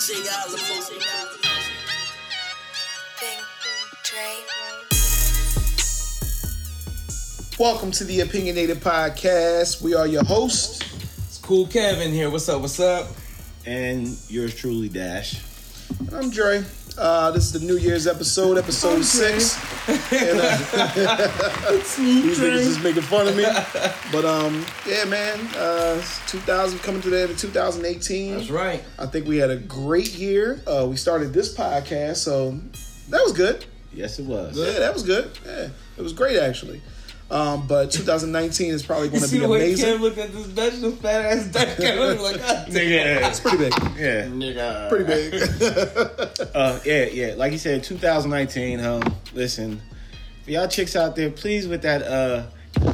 DJ Alamo. Welcome to the Opinionated Podcast. We are your hosts. It's cool Kevin here. What's up? What's up? And yours truly, Dash. I'm Dre. Uh, this is the New Year's episode, episode six. And, uh, these niggas is making fun of me. But um, yeah, man. Uh, 2000 coming to the end of 2018. That's right. I think we had a great year. Uh, we started this podcast, so that was good. Yes, it was. Yeah, that was good. Yeah, it was great actually. Um, but 2019 is probably going to see be the way amazing. Kev looked at this Dutch, this fat ass Dutch Kev like, God damn. Yeah, It's pretty big. yeah, Nigga. Pretty big. uh, yeah, yeah. Like you said, 2019. Um, listen, for y'all chicks out there, please with that uh,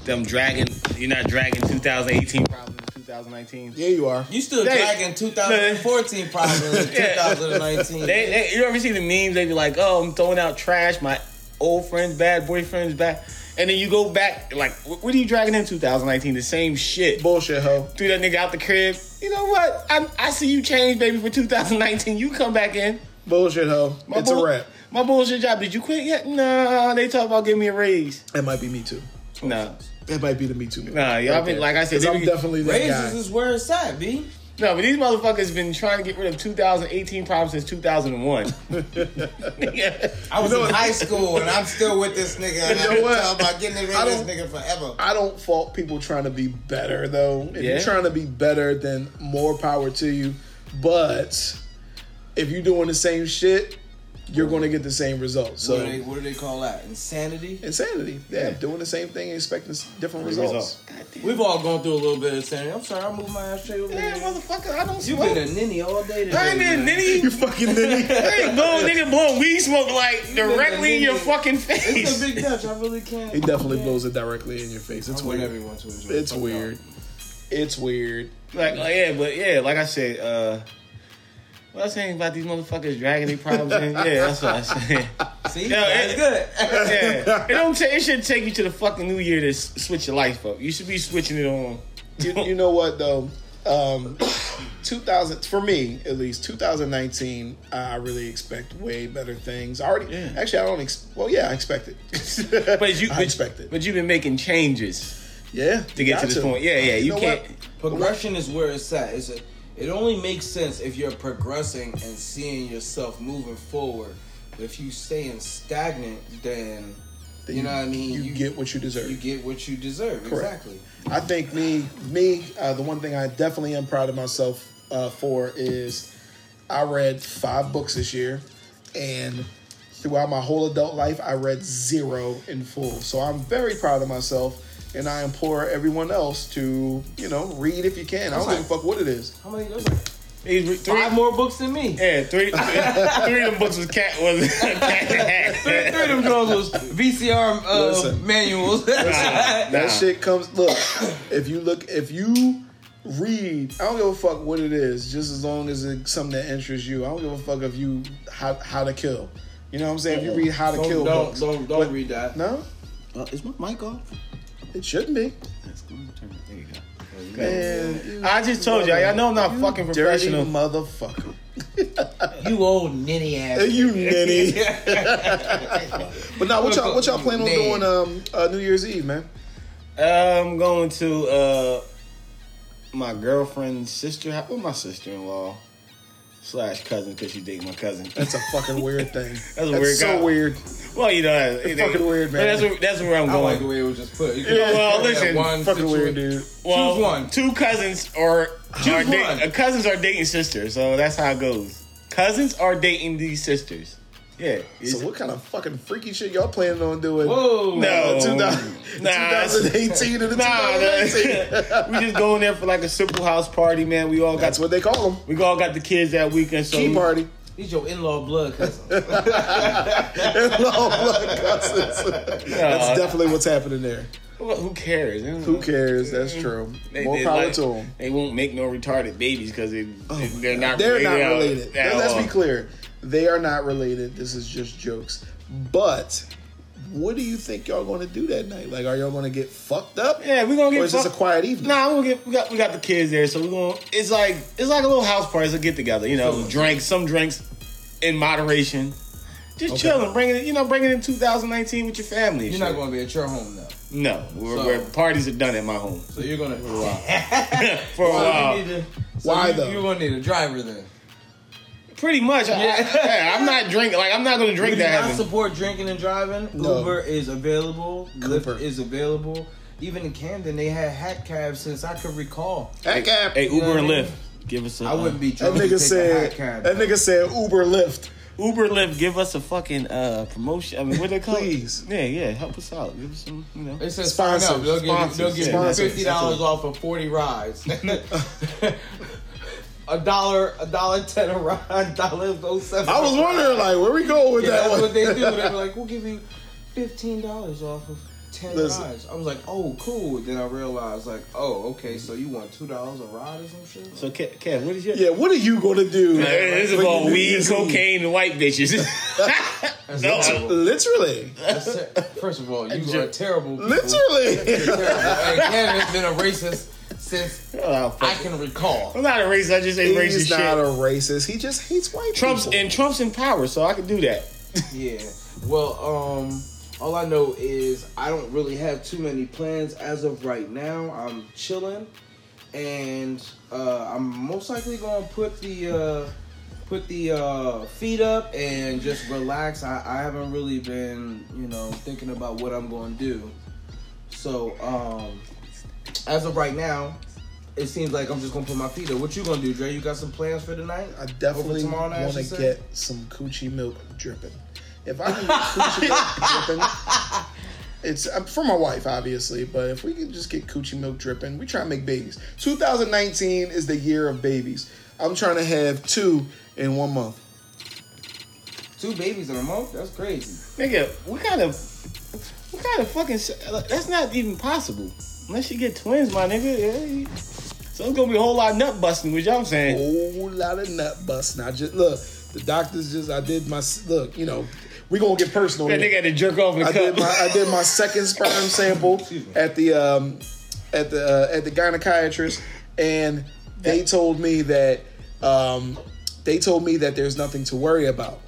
them dragging. You're not dragging 2018 problems 2019. yeah, you are. You still They- dragging 2014 probably in Yeah. 2019. They, they, you ever see the memes? They be like, "Oh, I'm throwing out trash. My old friend's bad, boyfriend's bad." And then you go back, like, what are you dragging in 2019? The same shit. Bullshit, hoe. Threw that nigga out the crib. You know what? I, I see you change, baby, for 2019. You come back in. Bullshit, hoe. My it's bull- a wrap. My bullshit job. Did you quit yet? Nah, they talk about giving me a raise. That might be me too. Nah, That might be the me too. nah, y'all been like I said, I'm be, definitely that Raises guy. is where it's at, B. no, but these motherfuckers been trying to get rid of 2018 problems since 2001. yeah. I was You know in what? high school and I'm still with this nigga. And You know I'm what? talking about getting rid of this don't- nigga forever. I don't fault people trying to be better though. If Yeah. you're trying to be better, then more power to you. But if you're doing the same shit, you're going to get the same results. what, So do they, what do they call that? Insanity? insanity. Yeah, doing the same thing and expecting s- different Results. results. We've all gone through a little bit of insanity. I'm sorry, I moved my ass straight over Yeah, here. motherfucker, I don't You've been a ninny all day today. I ain't been man. nitty. You fucking ninny. Hey, blow, nigga, blowing weed smoke like been directly in your fucking face. It's a big touch. I really can't. He definitely blows it directly in your face. It's I want weird. everyone to enjoy. It's Fuck weird. It's weird. Like, oh, yeah, but yeah, like I said, uh, what I'm saying about these motherfuckers dragging their problems in. Yeah, that's what I'm y'all. See, Yeah, that's it- good. Yeah, it don't. ta- it should take you to the fucking new year to s- switch your life up. You should be switching it on. you, you know what though um 2000 for me at least 2019 i really expect way better things I already Yeah. actually i don't ex- well yeah i expect it But you, i but, expect it But you've been making changes yeah to get to this point. Yeah, yeah. You, know can't. what? Progression is where it's at. It's a, it only makes sense if you're progressing and seeing yourself moving forward. But if you staying stagnant, then Then you know what I mean. you, get what you deserve you get what you deserve. Correct. Exactly. I think me, me, uh, the one thing I definitely am proud of myself uh, for is I read five books this year, and throughout my whole adult life, I read zero in full. So I'm very proud of myself, and I implore everyone else to, you know, read if you can. I don't give a fuck what it is. How many? There's like These re- three, five more books than me. Yeah, three. three of them books was cat was cat in Three, three of them girls was VCR uh, Listen. manuals. Nah, That nah. shit comes. Look, if you look, if you read, I don't give a fuck what it is, just as long as it's something that interests you. I don't give a fuck if you how how to kill. You know what I'm saying? If you read how to don't, kill don't, books, don't, don't But- read that. no, Uh, is my mic off? It shouldn't be. There you go. Man, you I just told y'all. Y'all know I'm not you fucking dirty professional. motherfucker. You old ninny ass. You ninny. but now, what y'all what y'all plan on doing um uh, New Year's Eve, man? I'm going to uh my girlfriend's sister. house- Well, my sister-in-law slash cousin because she's dating my cousin. That's a fucking weird thing. That's, a weird so guy. weird. Well, you know, it, fucking weird, man. That's where, that's where I'm I going. like the way it was just put. You Yeah, well, listen, one Fucking weird, dude. well, choose one. Two cousins are, Choose are da- one. uh, cousins are dating sisters, so that's how it goes. Cousins are dating these sisters. Yeah. So what kind of fucking freaky shit y'all planning on doing? Whoa. No. 2000, Nah, 2018 to the Nah, 2019. we just going there for like a simple house party, man. We all got That's what they call them. we all got the kids that weekend, so Key party. These your in-law blood cousins. Long blood cousins. That's definitely what's happening there. Well, who cares? Who cares? That's true. They, More they power like- to them. They won't make no retarded babies because they, oh, they're not. They're not at all. related. At Let's be clear. They are not related. This is just jokes. But what do you think y'all going to do that night? Like, are y'all going to get fucked up? Yeah, we're gonna get. Or is this a fuck- quiet evening? Nah, we gonna get. We got. We got the kids there, so we're gonna. It's like it's like a little house party. It's a get together. You know, drinks, some drinks, in moderation. Just Okay. chilling, bringing it. You know, bringing it in 2019 with your family. You're not going to be at your home though. No, we're, So- we're, parties are done at my home So you're gonna. for a while. For So while. you need to- so Why, you, though? You're gonna need a driver then. Pretty much. I, Yeah. am not drinking. Like I'm not gonna drink that. I heavy. support drinking and driving. No. Uber is available. Cooper. Lyft is available. Even in Camden, they had hat cabs since I could recall. That cab. Hey, You know Uber and Lyft, give us a. I wouldn't be that drunk to nigga take a said. hat cab. That nigga said Uber Lyft. Uber Lyft, give us a fucking uh promotion. I mean, what they call Please. it? Yeah, yeah, help us out. Give us some, you know. They said sign Sponsors. up. They'll give, you- they'll give you Sponsors. fifty dollars off of forty rides. a dollar, a dollar ten a ride, dollar oh seven. I was wondering, like, where we go with Yeah, that that's one? what they do. They were like, "We'll give you fifteen dollars off of ten Listen. rides." I was like, "Oh, cool." Then I realized, like, "Oh, okay, so you want two dollars a ride or some shit?" So, Kev, Kev what is your? Yeah, what are you gonna do? Man, this is When all you- weed, cocaine, and white bitches. That's no. Literally, That's ter- First of all, you ju- are terrible. people. literally. Terrible. And Ken has been a racist since Oh, I can recall. I'm not a racist. I just say racist He's shit. not a racist. He just hates white Trump's people. and Trump's in power, so I can do that. Yeah. Well, um, all I know is I don't really have too many plans as of right now. I'm chilling, and uh, I'm most likely gonna put the uh, put the uh, feet up and just relax. I, I haven't really been, you know, thinking about what I'm gonna do. So, um, as of right now. It seems like I'm just gonna put my feet up. What you gonna do, Dre? You got some plans for tonight? I definitely Over tomorrow night, I want to should say? get some coochie milk dripping. If I can get coochie milk dripping, it's uh, for my wife, obviously. But if we can just get coochie milk dripping, we try to make babies. 2019 is the year of babies. I'm trying to have two in one month. Two babies in a month? That's crazy. Nigga, what kind of what kind of fucking sh- that's not even possible unless you get twins, my nigga. Yeah, so it's gonna be a whole lot of nut busting, which I'm saying. Whole lot of nut busting. I just look. The doctors just. I did my look. You know, we gonna get personal. That nigga had to jerk off I did cup. my I did my second sperm sample at the um at the uh, at the gynecologist, and they told me that um they told me that there's nothing to worry about.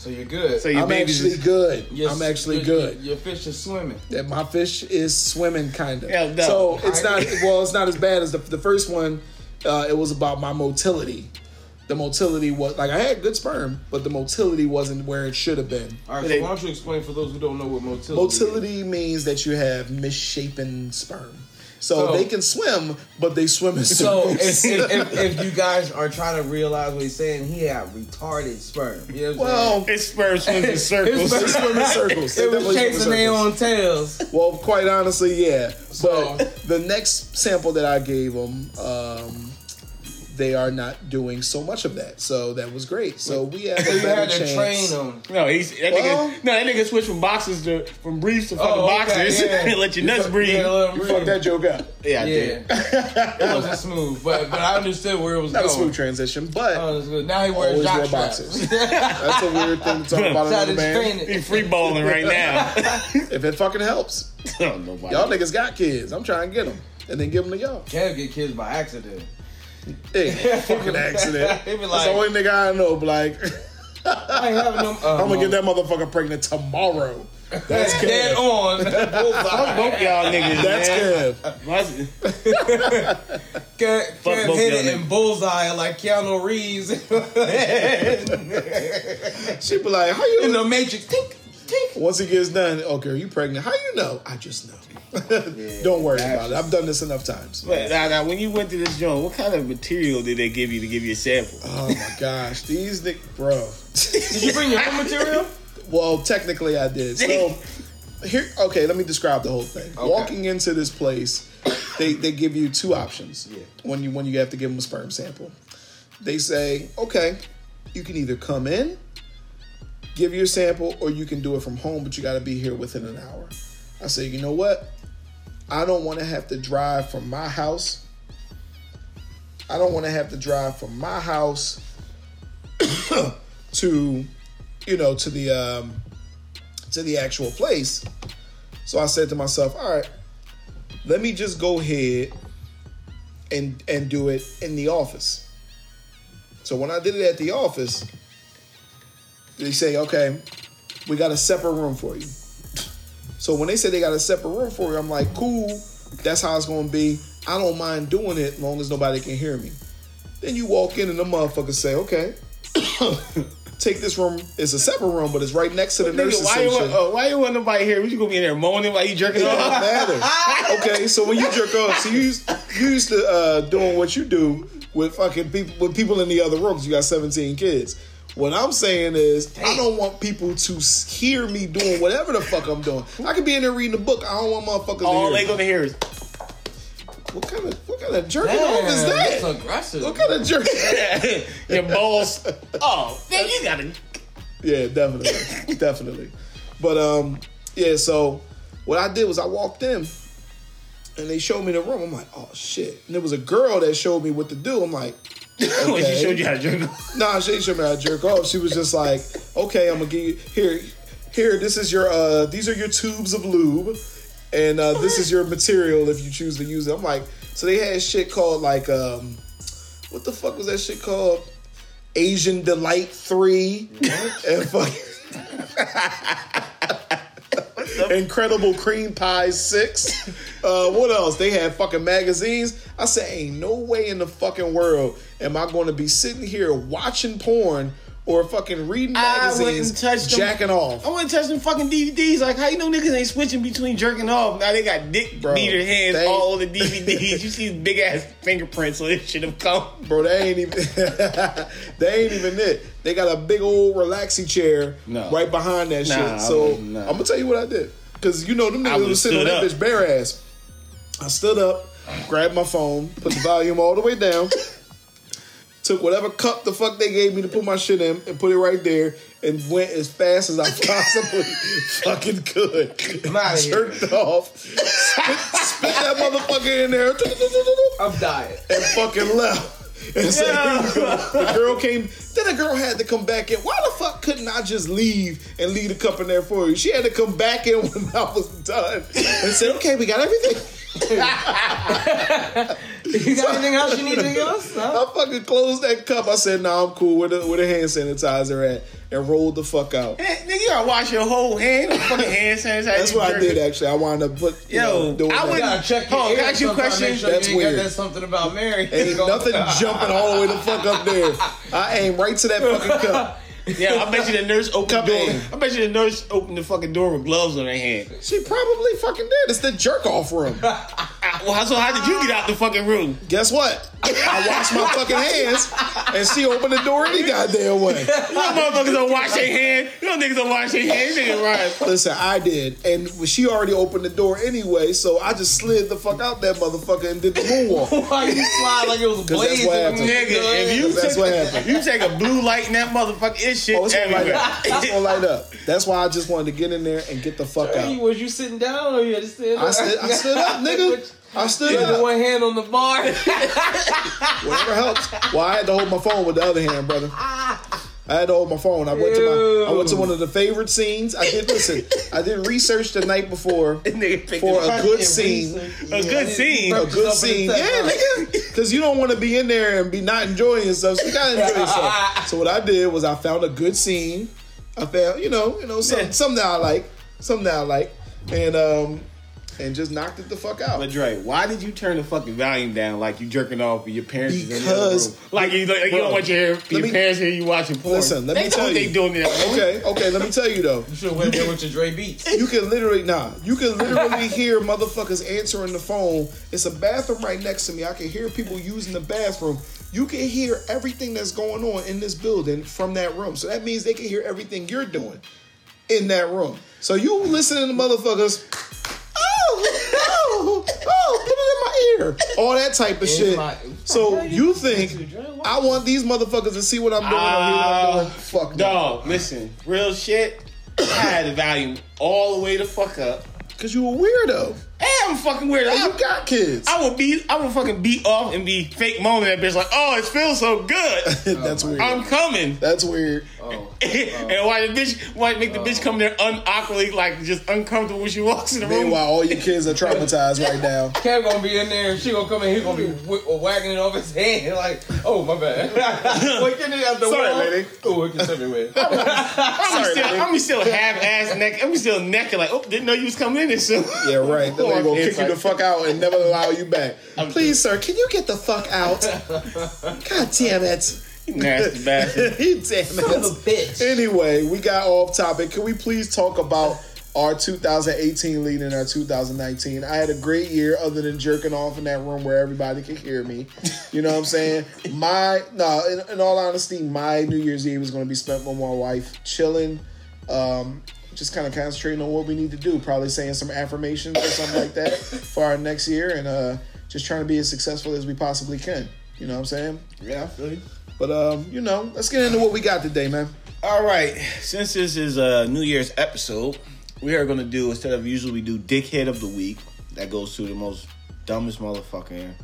So you're good. So your I'm baby's actually just- good. Your- I'm actually your- good. Your, your fish is swimming. That my fish is swimming kind of. No. So it's not well. It's not as bad as the the first one. Uh, it was about my motility. The motility was like I had good sperm, but the motility wasn't where it should have been. All right, They- so why don't you explain for those who don't know what motility? Motility means that you have misshapen sperm. So, So- they can swim, but they swim in So circles. if, if, if, if you guys are trying to realize what he's saying, he had retarded sperm. You know what I'm well, His sperm swims in circles. they swim in circles. They saying? It was definitely swim in chasing their circles. own tails. Well, quite honestly, yeah. So- but the next sample that I gave him. um, they are not doing so much of that. So that was great. So we have a better had to chance. train them. No, he's that Well- nigga. No, that nigga switched from boxes to from briefs to fucking Oh, okay, boxers. yeah. Let your nuts breathe. Yeah, You fucked that joke up. Yeah, I Yeah, did. it wasn't smooth, but but I understood where it was Not a going. smooth transition, but Oh, good. Now he wears always jock wear straps. boxers. That's a weird thing to talk about another man. train it. He free balling right now. If it fucking helps. Nobody. Y'all niggas got kids. I'm trying to get them. And then give them to y'all. Can't get kids by accident. Hey, fucking accident. He be That's the only nigga I know. Be like, I ain't having them. Uh, I'm gonna get that motherfucker pregnant tomorrow. That's dead Kev. on. Fuck both y'all niggas. That's man. Kev. Why- Can't, Fuck can't both hit y'all it in niggas. bullseye like Keanu Reeves She be like, how you? in the Matrix. Tink, tink. Once he gets done, okay, are you pregnant? How you know? I just know. Don't worry about it. I've done this enough times. But now, now, when you went to this joint, what kind of material did they give you to give you a sample? Oh my gosh, these nick, bro. Did you bring your own material? Well, technically, I did. So here, okay, let me describe the whole thing. Walking into this place, they they give you two options. Yeah. When you when you have to give them a sperm sample, they say, okay, you can either come in, give your sample, or you can do it from home, but you got to be here within an hour. I say, you know what? I don't want to have to drive from my house. I don't want to have to drive from my house to, you know, to the um, to the actual place. So I said to myself, all right, let me just go ahead and and do it in the office. So when I did it at the office, they say, okay, we got a separate room for you. So when they said they got a separate room for you, I'm like, cool, that's how it's gonna be. I don't mind doing it as long as nobody can hear me. Then you walk in and the motherfuckers say, okay, take this room. It's a separate room, but it's right next to the nurses why you section. want, uh, why you want nobody here? You gonna be in there moaning while you jerking It off? matter. Okay, so when you jerk off, so you used, you used to uh, doing what you do with fucking people with people in the other rooms. You got seventeen kids. What I'm saying is, I don't want people to hear me doing whatever the fuck I'm doing. I could be in there reading a book. I don't want motherfuckers All to they hear. gonna hear is What kind of what kind of jerking Damn, off is that's aggressive. What kind of jerk? your balls. Oh, man, you gotta. Yeah, definitely, definitely. But um, yeah. So what I did was I walked in, and they showed me the room. I'm like, oh shit! And there was a girl that showed me what to do. I'm like, When she showed you how to jerk off. nah, she ain't showed me how to jerk off. She was just like, okay, I'm gonna give you here. Here, this is your uh, these are your tubes of lube, and uh, this is your material if you choose to use it. I'm like, so they had shit called like um, what the fuck was that shit called? Asian Delight Three, and fucking Incredible Cream Pie Six. Uh, what else? They had fucking magazines. I said, ain't no way in the fucking world am I going to be sitting here watching porn or fucking reading I wouldn't magazines, touch them. jacking off. I wouldn't touch them fucking DVDs. Like, how you know niggas ain't switching between jerking off? Now they got dick Bro, beater hands they- all over the DVDs. you see big ass fingerprints, so this should have come. Bro, they ain't even they ain't even it. They got a big old relaxy chair No. right behind that Nah, shit. So nah. I'm gonna tell you what I did. Cause you know them niggas was sitting on that bitch bare ass. I stood up, grabbed my phone, put the volume all the way down, took whatever cup the fuck they gave me to put my shit in and put it right there and went as fast as I possibly fucking could. I'm outta here. Jerked off. Spit, spit that motherfucker in there. I'm dying. and fucking left. And so Yeah. the girl came. Then the girl had to come back in. Why the fuck couldn't I just leave and leave the cup in there for you? She had to come back in when I was done and said, "Okay, we got everything." You got anything else you need to give us? Huh? I fucking closed that cup. I said, "Nah, I'm cool. Where the where the hand sanitizer at?" And rolled the fuck out. Hey, nigga, you gotta wash your whole hand. with fucking hand sanitizer. That's you what I did actually. I wound up put you Yo, know, doing I that. You wouldn't- gotta check your Hold on, can I ears ask you a question? Sure That's you ain't weird. got that something about Mary. Ain't nothing jumping all the way the fuck up there. I aim right to that fucking cup. Yeah, I bet you the nurse opened the door. I bet you the nurse opened the fucking door with gloves on her hand. She probably fucking did. It's the jerk off room. Well, so how did you get out the fucking room? Guess what? I washed my fucking hands, and she opened the door any goddamn way. You know motherfuckers don't wash their hands. You know niggas don't wash their hands. Nigga, right? Listen, I did, and she already opened the door anyway, so I just slid the fuck out that motherfucker and did the moonwalk. Why you slide like it was a 'Cause that's what in happened. the Nigga, if you That's take, what happened. you take a blue light in that motherfucker, it's shit Oh, it's gonna light up. It's gonna light up. That's why I just wanted to get in there and get the fuck Hey, out. was you sitting down or you had to stand up? I stood, I stood up, nigga. I stood You had up. one hand on the bar. Whatever helps. Well, I had to hold my phone with the other hand, brother. I had to hold my phone. I went to my. I went to one of the favorite scenes. I did listen. I did research the night before for a good scene. A good scene. a good scene. Yeah, nigga. Because you don't want to be in there and be not enjoying yourself. So you gotta enjoy yourself. So what I did was I found a good scene. I found, you know, you know, some, Yeah. something that I like, something that I like, and um, and just knocked it the fuck out. But Dre, why did you turn the fucking volume down like you jerking off with your parents? is in the other Because- room? like you, like, you don't want your, your me- parents hear you watching porn. Listen, let they me know tell what they you. doing in that room. Okay, okay. Let me tell you though. You should have went there with your Dre Beats. You can literally nah. You can literally hear motherfuckers answering the phone. It's a bathroom right next to me. I can hear people using the bathroom. You can hear everything that's going on in this building from that room. So that means they can hear everything you're doing in that room. So you listening to motherfuckers. Oh, oh, put it in my ear. All that type of shit. my- so you think I want these motherfuckers to see what I'm doing hear what I'm doing? Ah, Fuck no. Dog, listen, real shit. I had the volume all the way to fuck up. Cause you a weirdo. And I'm fucking weird. Hey, you got kids. I will be. I will fucking beat off and be fake moaning at bitch like, oh, it feels so good. That's weird. I'm coming. That's weird. Oh, oh. and why the bitch? Why make the oh. bitch come there unawkwardly, like just uncomfortable when she walks in the room? Meanwhile, all your kids are traumatized right now. Kev gonna be in there, and she gonna come in, he gonna be wh- wagging it off his hand, like, oh my bad. Wait, get it out the Sorry, wall. lady. Oh, it gets everywhere. I'm Sorry, still, lady. I'm still half ass neck. I'm still naked, like, oh, didn't know you was coming in this soon. Yeah, right. Then they gonna kick you the fuck out and never allow you back. Please, sir, can you get the fuck out? God damn it. like, Nasty bastard. damn Son of a it. bitch. Anyway, we got off topic. Can we please talk about our 2018 lead and our 2019? I had a great year other than jerking off in that room where everybody could hear me. You know what I'm saying? My, no, in, in all honesty, my New Year's Eve is going to be spent with my wife, chilling, um, just kind of concentrating on what we need to do. Probably saying some affirmations or something like that for our next year and uh, just trying to be as successful as we possibly can. You know what I'm saying? Yeah, I feel you. But, um, you know, let's get into what we got today, man. All right, since this is a New Year's episode, we are going to do instead of usually we do Dickhead of the Week. That goes to the most dumbest motherfucker. here.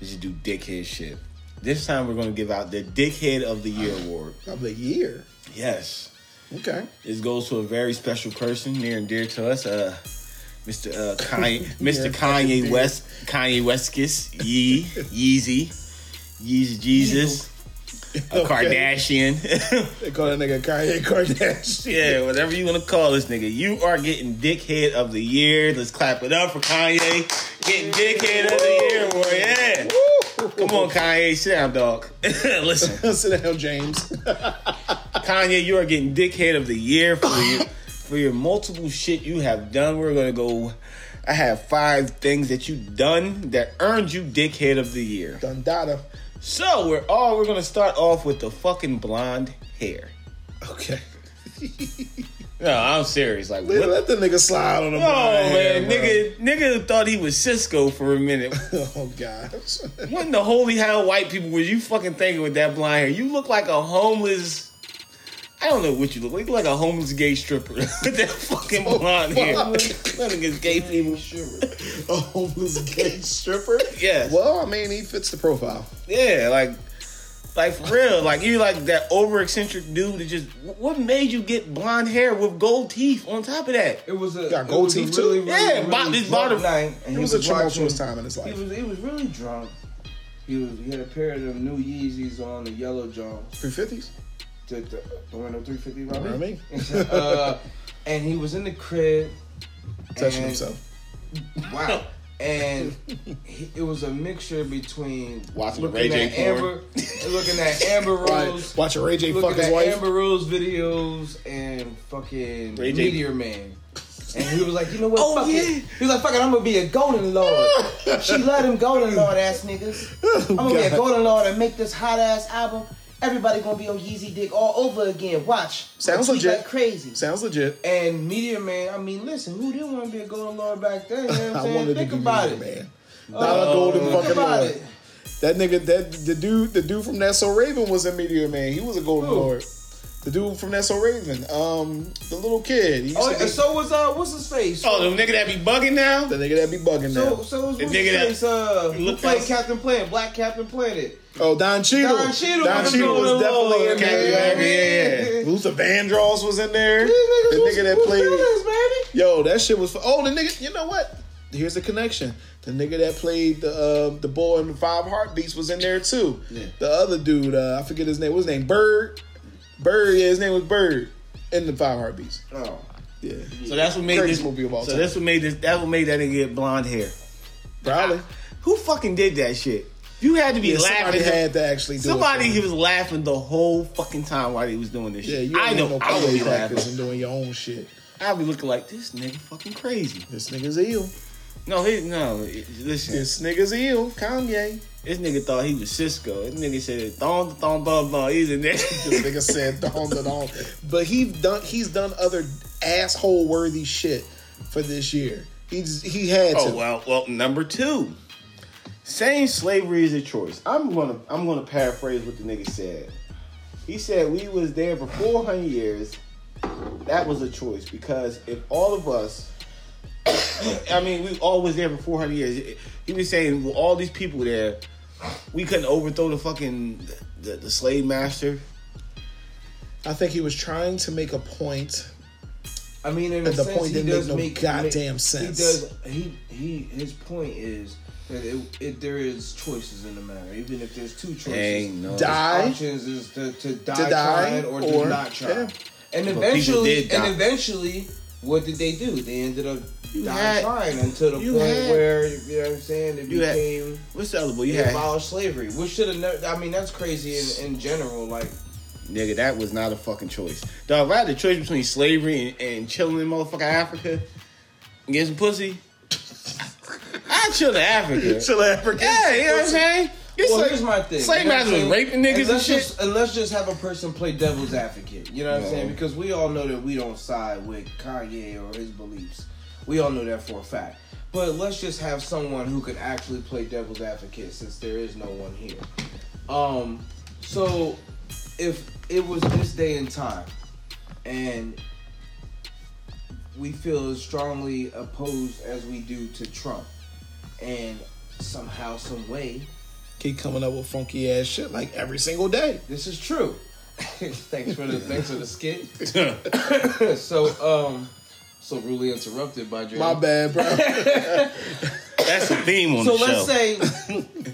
We just do dickhead shit. This time we're going to give out the Dickhead of the Year award. Of the year. Yes, Okay. this goes to a very special person near and dear to us. Uh, Mr. Uh, Kanye, Mr. Yeah. Kanye West, Kanye Westkis, Yee, Yeezy, Yeezy Jesus, a Kardashian. They call that nigga Kanye Kardashian. Yeah, whatever you want to call this nigga. You are getting Dickhead of the Year. Let's clap it up for Kanye. Getting Dickhead of the Year, boy. Yeah. Come on, Kanye. Sit down, dog. Listen, Sit down, James. Kanye, you are getting Dickhead of the Year for your, for your multiple shit you have done. We're going to go. I have five things that you've done that earned you Dickhead of the Year. Dundada. So, we're all, we're to start off with the fucking blonde hair. Okay. No, I'm serious. Like, Let, what let the nigga slide on the Oh blind hair, man, bro. nigga, nigga thought he was Sisqó for a minute. Oh gosh. what in the holy hell, white people, was you fucking thinking with that blonde hair? You look like a homeless. I don't know what you look like. You look like a homeless gay stripper with that fucking blonde hair. fuck. That nigga's gay people. A homeless gay stripper. Yes. Well, I mean, he fits the profile. Yeah, like, like for real. Like you like that over eccentric dude that just. What made you get blonde hair with gold teeth on top of that? It was a, Got it gold was a teeth, too? really, really, Yeah, really bought this drunk bottom- night. And It he was a watching- tumultuous time in his He life. was, he was really drunk. He was, he had a pair of them new Yeezys on, the yellow Jones. Three fifties. The, the, the of 350 You know I mean? uh, and he was in the crib. Touching and- himself. Wow. And he, it was a mixture between Watching Ray J at porn. Amber, looking at Amber. Rose, Watching Ray J fuck his at wife. Amber Rose videos, and fucking Ray J. Meteor Man. And he was like, you know what? Oh, fuck yeah. it. He was like, fuck it, I'm gonna be a golden lord. she let him golden lord ass niggas. I'm gonna be a golden lord and make this hot ass album. Everybody gonna be on Yeezy Dick all over again. Watch. Sounds legit. Like crazy. Sounds legit. And Meteor Man, I mean, listen, who didn't want to be a golden lord back then? You know what I'm I saying? wanted Think to be about it. man. Uh, Not a golden Think fucking lord. it. That nigga, that the dude, the dude from That So Raven was a Meteor Man. He was a golden Who? lord. The dude from That So Raven, um, the little kid. He used Oh, to be, and so was uh, what's his face? Oh, the nigga that be bugging now? the nigga that be bugging so, now. so was The what's nigga his that- face? Uh, who Look played outs- Captain Planet? Black Captain Planet. Oh, Don Cheadle. Don Cheadle Don was Cheadle was definitely lord, in Captain there. Planet, yeah, yeah. Luther Vandross was in there. The nigga that was played. villains, baby. Yo, that shit was. Oh, the nigga. You know what? Here's the connection. The nigga that played the uh, the boy in the Five Heartbeats was in there too. Yeah. The other dude, uh, I forget his name. What's his name? Bird. Bird. Yeah, his name was Bird in the Five Heartbeats. Oh. Yeah. So that's what made Greatest this movie of all So time. that's what made this. That's what made that nigga get blonde hair. Probably. Who fucking did that shit? You had to be Yeah, laughing. somebody had to actually do Somebody it. he was laughing the whole fucking time while he was doing this shit. Yeah, shit. you I ain't know. no I would be PA practice laughing. and doing your own shit. I'd be looking like this nigga fucking crazy. This nigga's ill. No, he no. it- Listen, This nigga's ill. Kanye. This nigga thought he was Sisqó. This nigga said thong thong thong thong. He's in there. This nigga said da don. But he done he's done other asshole worthy shit for this year. He's he had oh, to. Oh well, well, number two. Saying slavery is a choice. I'm gonna I'm gonna paraphrase what the nigga said. He said we was there for 400 years. That was a choice because if all of us I mean, we always there for 400 years. He was saying, with all these people there, we couldn't overthrow the fucking the, the slave master. I think he was trying to make a point. I mean, in And a the sense, point he didn't does make no make goddamn make- sense. He does. He he. His point is that it, it, there is choices in the matter, even if there's two choices. Ain't no. Die. options is to, to die, die or, or- to not try. yeah. And people eventually, did die. and eventually, what did they do? They ended up You dying had- trying until the point had- where you know what I'm saying it You had- became What's the other boy? You they had abolished slavery, which should have never. I mean, that's crazy in, in general. Like, nigga. That was not a fucking choice. Dog, if I had the choice between slavery and, and chilling in motherfucking Africa and getting some pussy, I'd chill in Africa. Chill in Africa. Yeah, you know what I'm saying? It's well, like- here's my thing. Slave you know what masters I'm was saying? raping niggas and let's shit. Just, and let's just have a person play devil's advocate. You know what I'm saying? Because we all know that we don't side with Kanye or his beliefs. We all know that for a fact. But let's just have someone who could actually play devil's advocate since there is no one here. Um, so if it was this day and time and we feel as strongly opposed as we do to Trump and somehow, some way, Keep coming up with funky ass shit like every single day. this is true. thanks for the thanks for the skit. so um so rudely interrupted by Dre. My bad, bro. That's the theme on So the let's say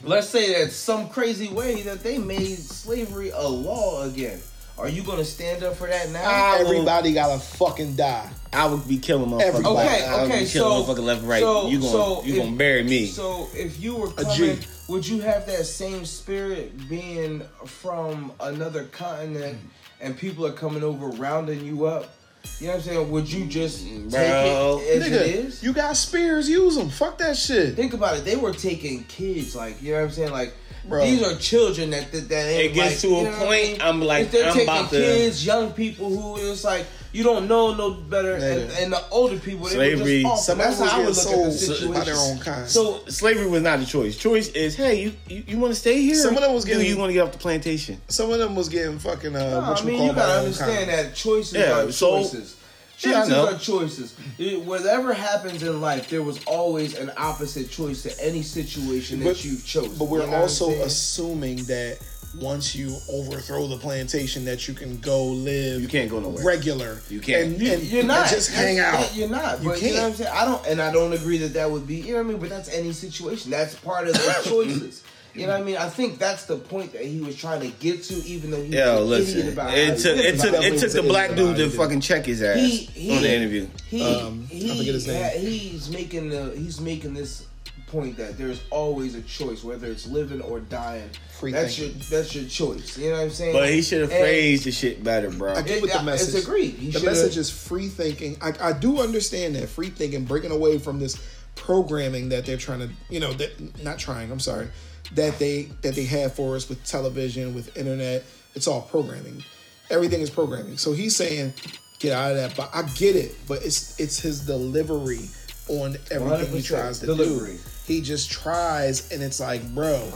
let's say that some crazy way that they made slavery a law again. Are you gonna stand up for that now? I will- Everybody gotta fucking die. I would be killing motherfuckers. Everybody. Okay, I would okay, be killing so- motherfuckers left and right. so- you gonna so you if- gonna bury me? So if you were A coming, G. would you have that same spirit being from another continent and people are coming over rounding you up? You know what I'm saying? Would you just take Bro. it as Nigga, it is? you got spears, use them. Fuck that shit. Think about it. They were taking kids, like you know what I'm saying. Like Bro. these are children that that, that ain't It gets like, to a you know what I point, mean? I'm like, If they're I'm taking about to- kids, young people who it's like you don't know no better, and, and the older people they Slavery. Were just Some off. That's how I would was look at the sold situation. by their own kind. So slavery was not a choice. Choice is, hey, you you, you want to stay here? Some of them was Do getting- you want to get off the plantation? Some of them was getting fucking uh, No, what I you mean, call you gotta understand that choices Yeah, are so- choices. Yeah, I Choices know. are choices. It- whatever happens in life, there was always an opposite choice to any situation that But- you've chosen. But we're You know also assuming that once you overthrow the plantation, that you can go live. You can't go nowhere. regular. You can't. And, You- and- you're and not. just hang out. that- You're not. You But you know what I'm can't. saying? I don't, and I don't agree that that would be. You know what I mean? But that's any situation. That's part of the choices. You know what I mean? I think that's the point that he was trying to get to, even though he Yo, was an idiot about how It took it took it took the black dude to fucking check his ass He, he, on the interview. He, Um, he, I forget his name. ha- he's making the he's making this point that there's always a choice, whether it's living or dying. Free that's thinking. your that's your choice. You know what I'm saying? But he should have phrased the shit better, bro. I get It- with the it's message. agreed. He the message is free thinking. I, I do understand that free thinking, breaking away from this programming that they're trying to, you know, that not trying. I'm sorry, that they that they have for us with television, with internet. It's all programming. Everything is programming. So he's saying, get out of that. But I get it. But it's it's his delivery on everything he 100% tries to delivery. do. He just tries, and it's like, bro,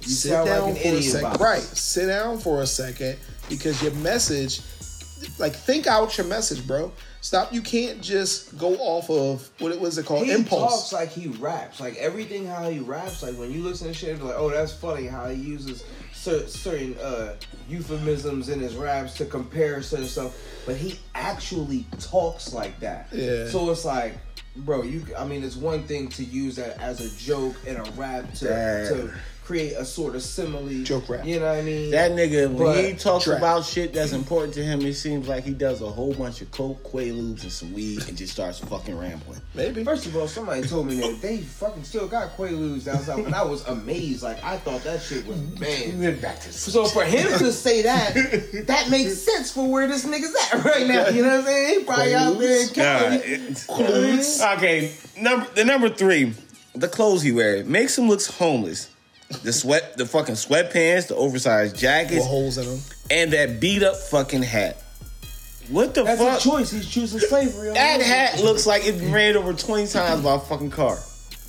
sit sound like down an for a second. Right, sit down for a second because your message like think out your message, bro. Stop. You can't just go off of what it was it called he impulse. talks like he raps. Like everything how he raps. Like when you listen to shit, you're like, oh, that's funny how he uses certain uh, euphemisms in his raps to compare certain stuff. But he actually talks like that. Yeah. So it's like, bro, you. I mean, it's one thing to use that as a joke in a rap to to create a sort of simile. Joke rap. You know what I mean? That nigga, when But- he talks Trap. about shit that's important to him, it seems like he does a whole bunch of coke, quaaludes, and some weed, and just starts fucking rambling. Maybe. First of all, somebody told me that they fucking still got Quaaludes down south, and I was amazed. Like I thought that shit was banned. back to So for him to say that, that makes sense for where this nigga's at right now. You know what I'm saying? He probably out there in Cali. okay, number the number three, the clothes he wears makes him looks homeless. The sweat, the fucking sweatpants, the oversized jackets, with holes in them. and that beat up fucking hat. What the That's fuck? a choice. He's choosing slavery. That hat looks like it's ran over twenty times by a fucking car.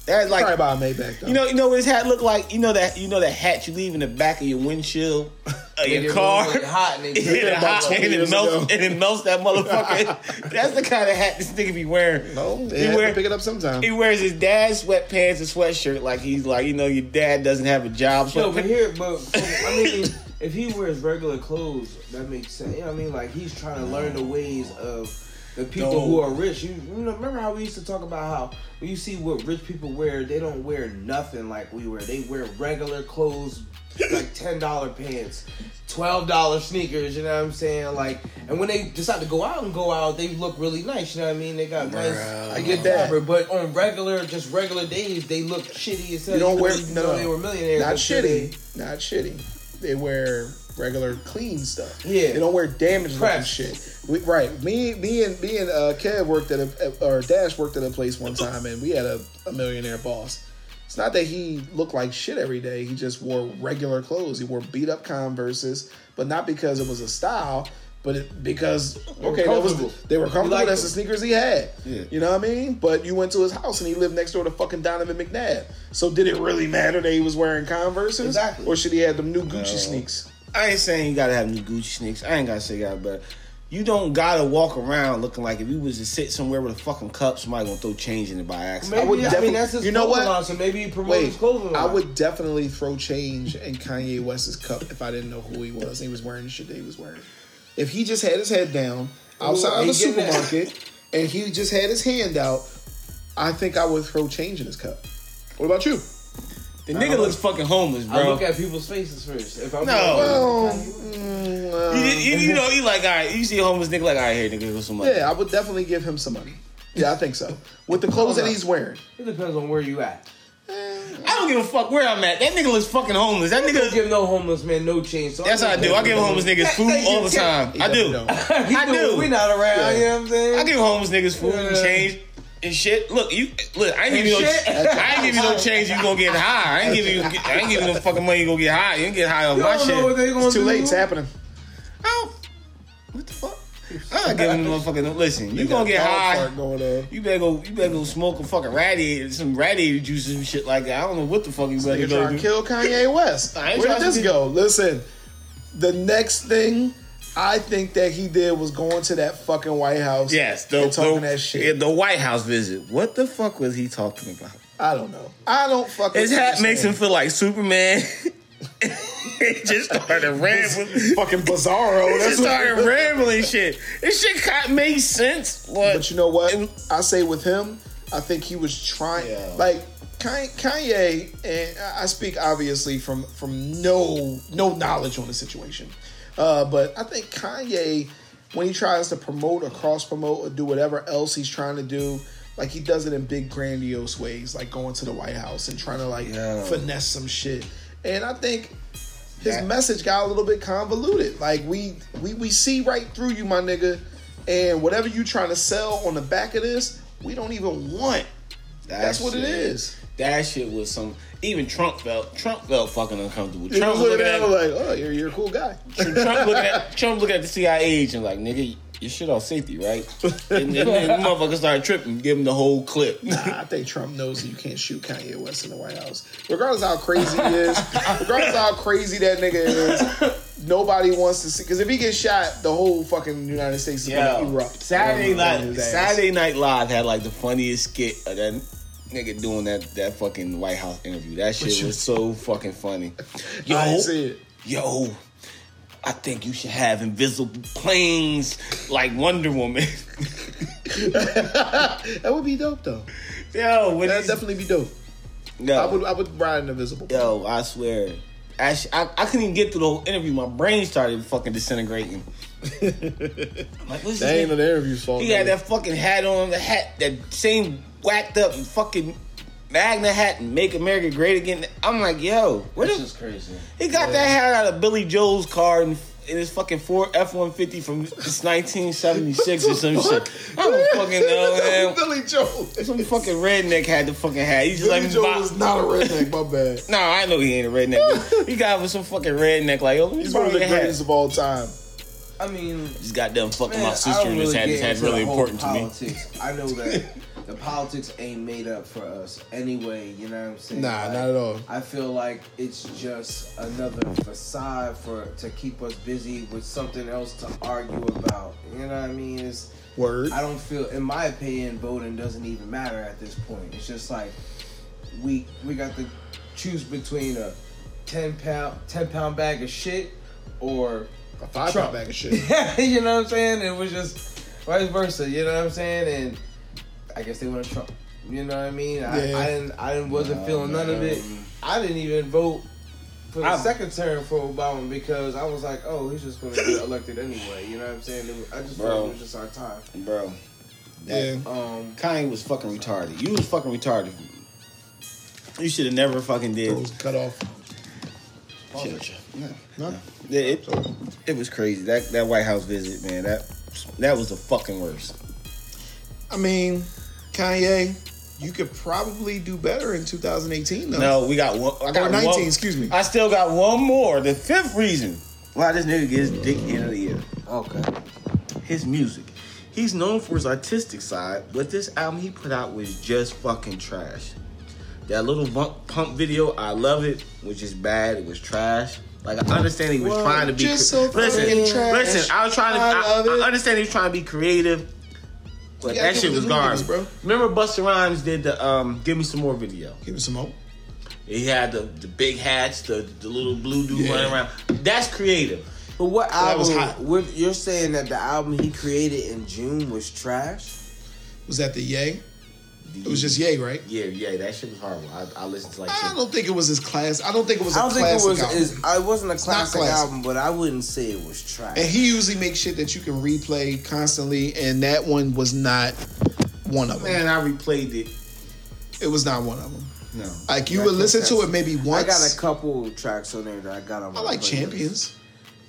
That's like Probably buy a Maybach though. you know, you know what his hat look like. You know that you know that hat you leave in the back of your windshield of your car. really hot and they And drip it, hot, and it melts, and it melts that motherfucker. That's the kind of hat this nigga be wearing. no, he, they have wear- to pick it up sometime. he wears his dad's sweatpants and sweatshirt like he's like you know your dad doesn't have a job. Yo, So but here, but I mean, if he wears regular clothes, that makes sense. You know what I mean? Like he's trying to learn the ways of the people who are rich. You, you know, remember how we used to talk about how when you see what rich people wear, they don't wear nothing like we wear. They wear regular clothes, like ten dollar pants, twelve dollar sneakers. You know what I'm saying? Like, and when they decide to go out and go out, they look really nice. You know what I mean? They got nice. I get that. But on regular, just regular days, they look shitty as hell. You don't wear no, they were millionaires. Not they- shitty. Not shitty. They wear regular clean stuff. Yeah. They don't wear damaged looking shit. We, right. Me, me and me and uh, Kev worked at a or Dash worked at a place one time, and we had a, a millionaire boss. It's not that he looked like shit every day. He just wore regular clothes. He wore beat up Converses, but not because it was a style, but it, because okay, that was they were comfortable. That's the sneakers he had. Yeah. You know what I mean? But you went to his house and he lived next door to fucking Donovan McNabb. So did it really matter that he was wearing Converses? Exactly. Or should he have them new Gucci No. sneaks? I ain't saying you gotta have new Gucci sneaks. I ain't gotta say that, but you don't gotta walk around looking like if you was to sit somewhere with a fucking cup, somebody gonna throw change in it by accident. Maybe, would I, definitely- mean, that's his you know what? line, so maybe he promotes his Wait, clothing I line. would definitely throw change in Kanye West's cup if I didn't know who he was and he was wearing the shit that he was wearing. If he just had his head down outside Ooh, of the he getting that. supermarket and he just had his hand out, I think I would throw change in his cup. What about you? The nigga looks fucking homeless, bro. I look at people's faces first. If I'm No. Well, Kanye- mm, uh, you, you, you know, you like, all right, you see a homeless nigga, like, all right, here, nigga, go some money. yeah, I would definitely give him some money. Yeah, I think so. With the clothes that he's wearing. it depends on where you at. I don't give a fuck where I'm at. That nigga looks fucking homeless. That Don't nigga. give no homeless man no change. So That's how I do. I give homeless niggas food Thank you, all the time. I do. definitely don't. He I do. We not around. Yeah. You know what I'm saying? I give homeless niggas food and change and shit. Look, you look. I ain't give you no. shit. I ain't give you no change. You gonna get high. I ain't give you. I ain't give you no fucking money. You gonna get high. You ain't get high on You my don't know what shit. they gonna It's too do. late. It's happening. Oh, what the fuck? I'm not giving them motherfucking. Listen, you gonna get a dog high. fart going on. You better go. You better go smoke a fucking radiator, some radiator juice and shit like that. I don't know what the fuck you better Nigga go trying do. to kill Kanye West. I ain't Where did this go? Listen, the next thing I think that he did was going to that fucking White House. Yes, the, and talking the, that shit. yeah, the White House visit. What the fuck was he talking about? I don't know. I don't fucking. His hat makes him feel like Superman. he just started rambling. fucking bizarro. He That's just started what. rambling shit. This shit kind of made sense. But, But you know what? Was- I say with him, I think he was trying. Yeah. Like Kanye, Kanye, and I speak obviously from from no no knowledge on the situation, uh, but I think Kanye, when he tries to promote or cross promote or do whatever else he's trying to do. Like he does it in big grandiose ways, like going to the White House and trying to like Yeah. finesse some shit. And I think his That- message got a little bit convoluted. Like we we we see right through you, my nigga. And whatever you trying to sell on the back of this, we don't even want. that That's what it is. That shit was some. Even Trump felt. Trump felt fucking uncomfortable. Trump Trump was looking at. him like, oh, you're, you're a cool guy. Trump looking at Trump looking at the CIA agent like, nigga, your shit off safety, right? And then the motherfucker started tripping, give him the whole clip. Nah, I think Trump knows that you can't shoot Kanye West in the White House. Regardless how crazy he is, regardless how crazy that nigga is, nobody wants to see. Because if he gets shot, the whole fucking United States is going to erupt. Saturday night. Saturday Night Live had like the funniest skit of that nigga doing that that fucking White House interview. That shit was so fucking funny. I Yo, it. yo, I think you should have invisible planes like Wonder Woman. That would be dope, though. yo, That'd definitely be dope. yo, I would I would ride an invisible. Yo, I swear. I, I, I couldn't even get through the whole interview. My brain started fucking disintegrating. I'm like, what's That ain't an interview fault. He had that fucking hat on, the hat, that same whacked up and fucking MAGA hat and Make America Great Again. I'm like, yo, where That's the, just crazy. he got that hat out of Billy Joel's car in, in his fucking Ford F one fifty from it's 1976 or some shit. I don't fucking know, man. Billy Joel. Some fucking redneck had the fucking hat. He's just Billy like, Joel "Bop." is not a redneck. My bad. No, I know he ain't a redneck. but he got with some fucking redneck. Like, yo, let me He's one of the your hat. greatest of all time. I mean, Just got done fucking man, my sister don't and this really hat. This get hat's really the whole important to me. I know that the politics ain't made up for us anyway. You know what I'm saying? Nah, Like, not at all. I feel like it's just another facade for to keep us busy with something else to argue about. You know what I mean? It's Word. I don't feel, in my opinion, voting doesn't even matter at this point. It's just like we we got to choose between a ten pound ten pound bag of shit or A five Trump. pound bag of shit. you know what I'm saying? It was just vice versa. You know what I'm saying? And I guess they want to Trump. You know what I mean? I, Yeah. I didn't. I didn't, wasn't Nah, feeling none of it. I didn't even vote for the I'm- second term for Obama because I was like, oh, he's just going to get elected anyway. You know what I'm saying? It was- I just felt Bro. it was just our time. bro. That, Yeah. Um, Kanye was fucking retarded. You was fucking retarded. You should have never fucking did. It was cut off. Shit. No. No? Yeah, it, it was crazy. That that White House visit, man. That that was the fucking worst. I mean, Kanye, you could probably do better in 2018 though. No, we got one. I got Or 19, one- excuse me. I still got one more. The fifth reason why this nigga gets dick end of the year. okay. His music. He's known for his artistic side, but this album he put out was just fucking trash. That little bump, pump video, I love it, which is bad. It was trash. Like I understand he was Well, trying to be. just so listen, trash. listen. I was trying to. I I, love I it. understand he was trying to be creative, but that shit was garbage, bro. Remember, Busta Rhymes did the um, "Give Me Some More" video. Give me some hope. He had the, the big hats, the the little blue dude Yeah. running around. That's creative. But what That was album? hot. What, you're saying that the album he created in June was trash? Was that the Ye? It was just Ye, right? Yeah, yeah, that shit was horrible. I, I listened to like I shit. don't think it was his class. I don't think it was a I don't think it classic was. album. Is, I wasn't a classic, classic. album, but I wouldn't say it was trash. and he usually makes shit that you can replay constantly, and that one was not one of them. Man, I replayed it. It was not one of them. No. Like you Right, would listen to it maybe once. I got a couple tracks on there that I got on. My I like playlist. Champions.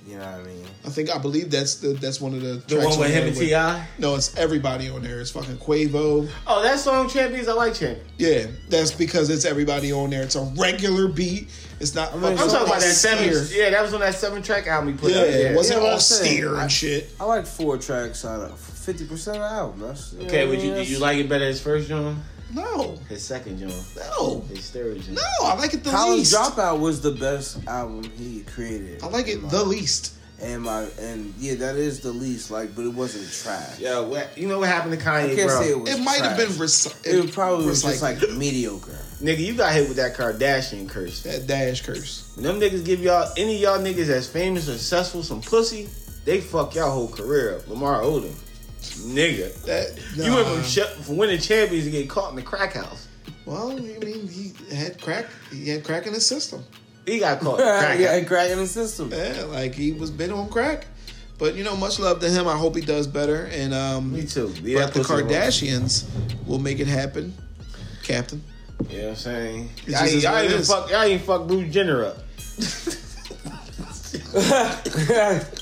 You know what I mean? I think I believe that's the that's one of the The tracks one with him and Ti. No, it's everybody on there. It's fucking Quavo. Oh, that song Champions. I like Champions. Yeah, that's because it's everybody on there. It's a regular beat. It's not. mean, I'm fucking talking about that seven. Yeah, that was on that seven track album he put Yeah, out. it wasn't Yeah, what all I'm saying. steer I- and shit. I like four tracks out of fifty percent of the album. That's, Okay, know, would you that's- did you like it better as first joint? No, His second joint? no, His third joint? no. I like it the College least. Dropout was the best album he created. I like it the least. And my and yeah, that is the least. Like, but it wasn't trash. Yeah, what, you know what happened to Kanye? I Kanye, can't bro? say it was. It might have been. Rec- It probably was just like mediocre. Nigga, you got hit with that Kardashian curse. that dash curse. When them niggas give y'all any of y'all niggas that's famous or successful some pussy, they fuck y'all whole career up. Lamar Odom, nigga. That You went from, sh- from winning champions to get caught in the crack house. Well, I mean, he had crack. He had crack in his system. He got caught in the crack yeah, house. crack in his system. Yeah, like he was been on crack. But you know, much love to him. I hope he does better. And um, Me too. Leave but the pussy alone. Kardashians will make it happen, Captain. You know what I'm saying? It's Y'all, just ain't- y'all what it even is. fuck, y'all ain't fuck Bruce Jenner up.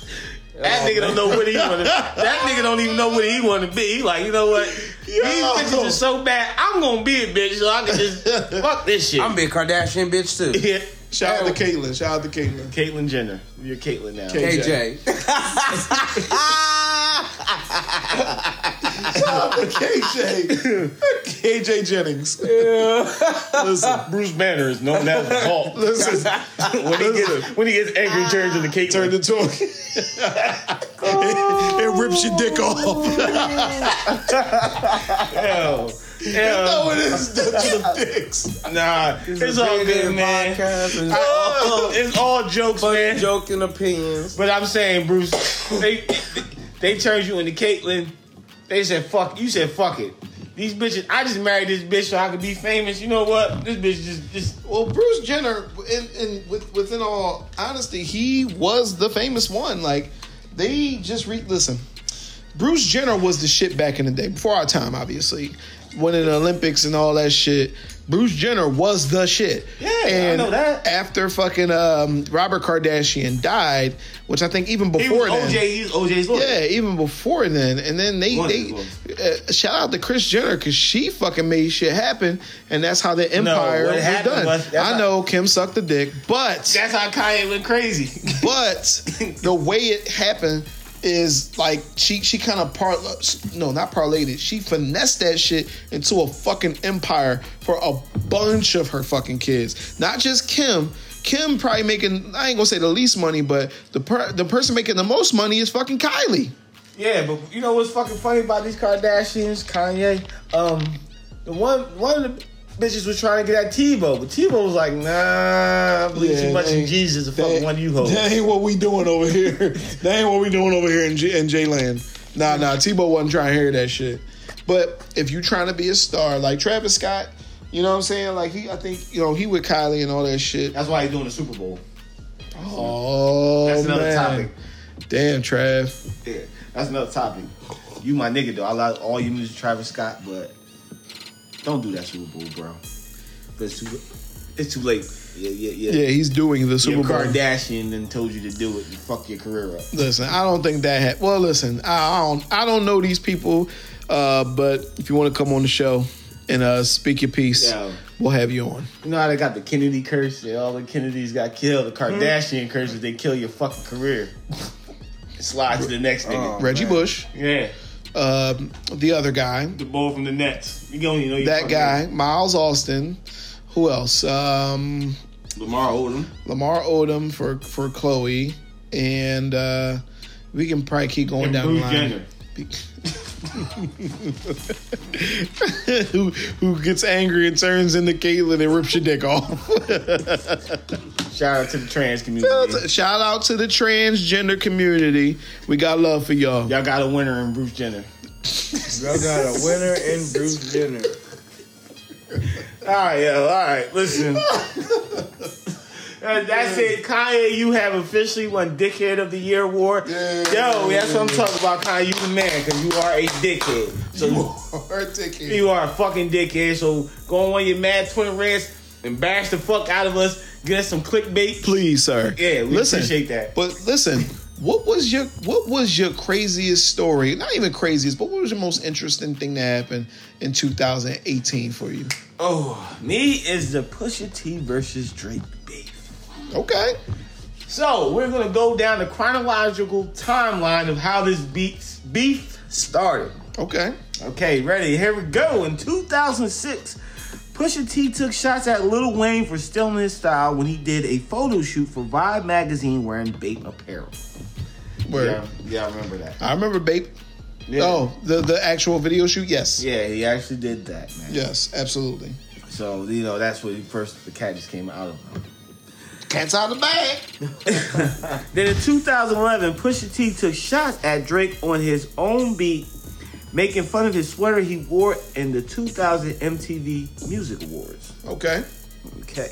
That oh, nigga don't know what he want to. That nigga don't even know what he want to be. He like, you know what? These bitches are so bad. I'm gonna be a bitch so I can just fuck this shit. I'm be a Kardashian bitch too. yeah. Shout out to Caitlyn. Shout out to Caitlyn. Caitlyn Jenner. You're Caitlyn now. K- KJ. Shout out to KJ. KJ Jennings. Listen, Bruce Banner is known as the Hulk. listen. when he gets when he gets angry, he turns into Caitlyn. Turn the oh. talk. it rips your dick off. Hell. no, Hell. it is the dicks. Nah, it's all good, man. Podcast and Oh, it's all jokes, man. joking opinions. But I'm saying, Bruce, they they turned you into Caitlyn. They said, fuck, you said, fuck it. These bitches, I just married this bitch so I could be famous. You know what? This bitch just, just Well, Bruce Jenner, in, in with, within all honesty, he was the famous one. Like they just re listen. Bruce Jenner was the shit back in the day, before our time, obviously. Winning the Olympics and all that shit. Bruce Jenner was the shit. Yeah, I know that. After fucking um, Robert Kardashian died, which I think even he before was then, OJ, OJ's lawyer. yeah, even before then, and then they they uh, shout out to Kris Jenner because she fucking made shit happen, and that's how the empire what was done. was- I how- know Kim sucked the dick, but That's how Kanye went crazy. but the way it happened is like she she kind of par no not parlayed it. She finessed that shit into a fucking empire for a bunch of her fucking kids. Not just Kim. Kim probably making I ain't gonna say the least money, but the per, the person making the most money is fucking Kylie. Yeah, but you know what's fucking funny about these Kardashians, Kanye? Um, the one one of the bitches was trying to get at Tebow, but Tebow was like, "Nah, I believe Yeah, too much in Jesus to fuck one of you hoes." That ain't what we doing over here. that ain't what we doing over here in J, in J Land. Nah, nah. Tebow wasn't trying to hear that shit. But if you trying to be a star like Travis Scott, you know what I'm saying? Like he, I think you know he with Kylie and all that shit. That's why he's doing the Super Bowl. Oh That's another man. topic. Damn, Trav. Yeah, that's another topic. You my nigga though. I like all your music, Travis Scott, but don't do that Super Bowl, bro. But it's too, it's too late. Yeah, yeah, yeah. Yeah, he's doing the Super Bowl. Kardashian then told you to do it and fuck your career up. Listen, I don't think that. Ha- well, listen, I, I don't. I don't know these people, uh, but if you want to come on the show and uh, speak your piece, Yeah. we'll have you on. You know how they got the Kennedy curse? Yeah, all the Kennedys got killed. The Kardashian curse is they kill your fucking career. Slide to the next nigga. Oh. Reggie man. Bush, Yeah, um, the other guy, the bull from the Nets. You don't even know that fucking- guy, Miles Austin. Who else? Um, Lamar Odom. Lamar Odom for for Khloé, and uh, we can probably keep going And down Bruce the line. Jenner. who who gets angry and turns into Caitlyn and rips your dick off. Shout out to the trans community. Shout out to the transgender community. We got love for y'all. Y'all got a winner in Bruce Jenner. Y'all got a winner in Bruce Jenner. All right, yo, all right. Listen. Uh, That's it, Kanye. You have officially won Dickhead of the Year award. Yeah. Yo, that's what I'm talking about, Kanye. You the man because you are a dickhead. So you, you are a fucking dickhead. So go on one your mad twin rants and bash the fuck out of us. Get us some clickbait. Please, sir. Yeah, we listen, appreciate that. But listen, what was your what was your craziest story? Not even craziest, but what was your most interesting thing that happened in 2018 for you? Oh, me is the Pusha T versus Drake beef. Okay. So we're gonna go down the chronological timeline of how this beef beef started. Okay. Okay, ready? Here we go. In 2006, Pusha T took shots at Lil Wayne for stealing his style when he did a photo shoot for Vibe magazine wearing Bape apparel. Word. Yeah, yeah, I remember that. I remember Bape. Yeah. Oh, the the actual video shoot. Yes. Yeah, he actually did that, man. Yes, absolutely. So you know that's where he first the cat just came out of. Cat's out of the bag. Then in 2011, Pusha T took shots at Drake on his own beat, making fun of his sweater he wore in the 2000 MTV Music Awards. Okay. Okay.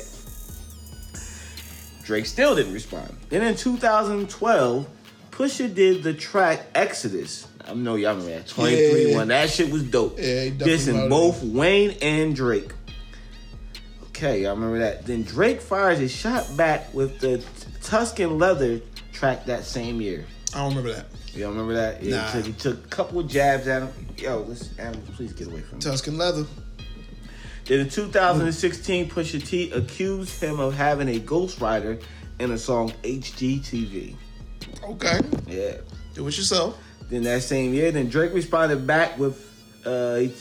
Drake still didn't respond. Then in 2012, Pusha did the track Exodus. I know y'all remember that 23 Yeah. one. That shit was dope. Yeah, he definitely Dissing both Wayne and Drake. Okay, I remember that. Then Drake fires a shot back with the Tuscan Leather track that same year. I don't remember that. Y'all remember that? Yeah, Nah. he, took, he took a couple of jabs at him. Yo, listen, Adam, please get away from me. Tuscan leather. Then in 2016, Pusha T accused him of having a ghostwriter in a song HGTV. Okay. Yeah. Do it yourself. Then that same year, then Drake responded back with uh t-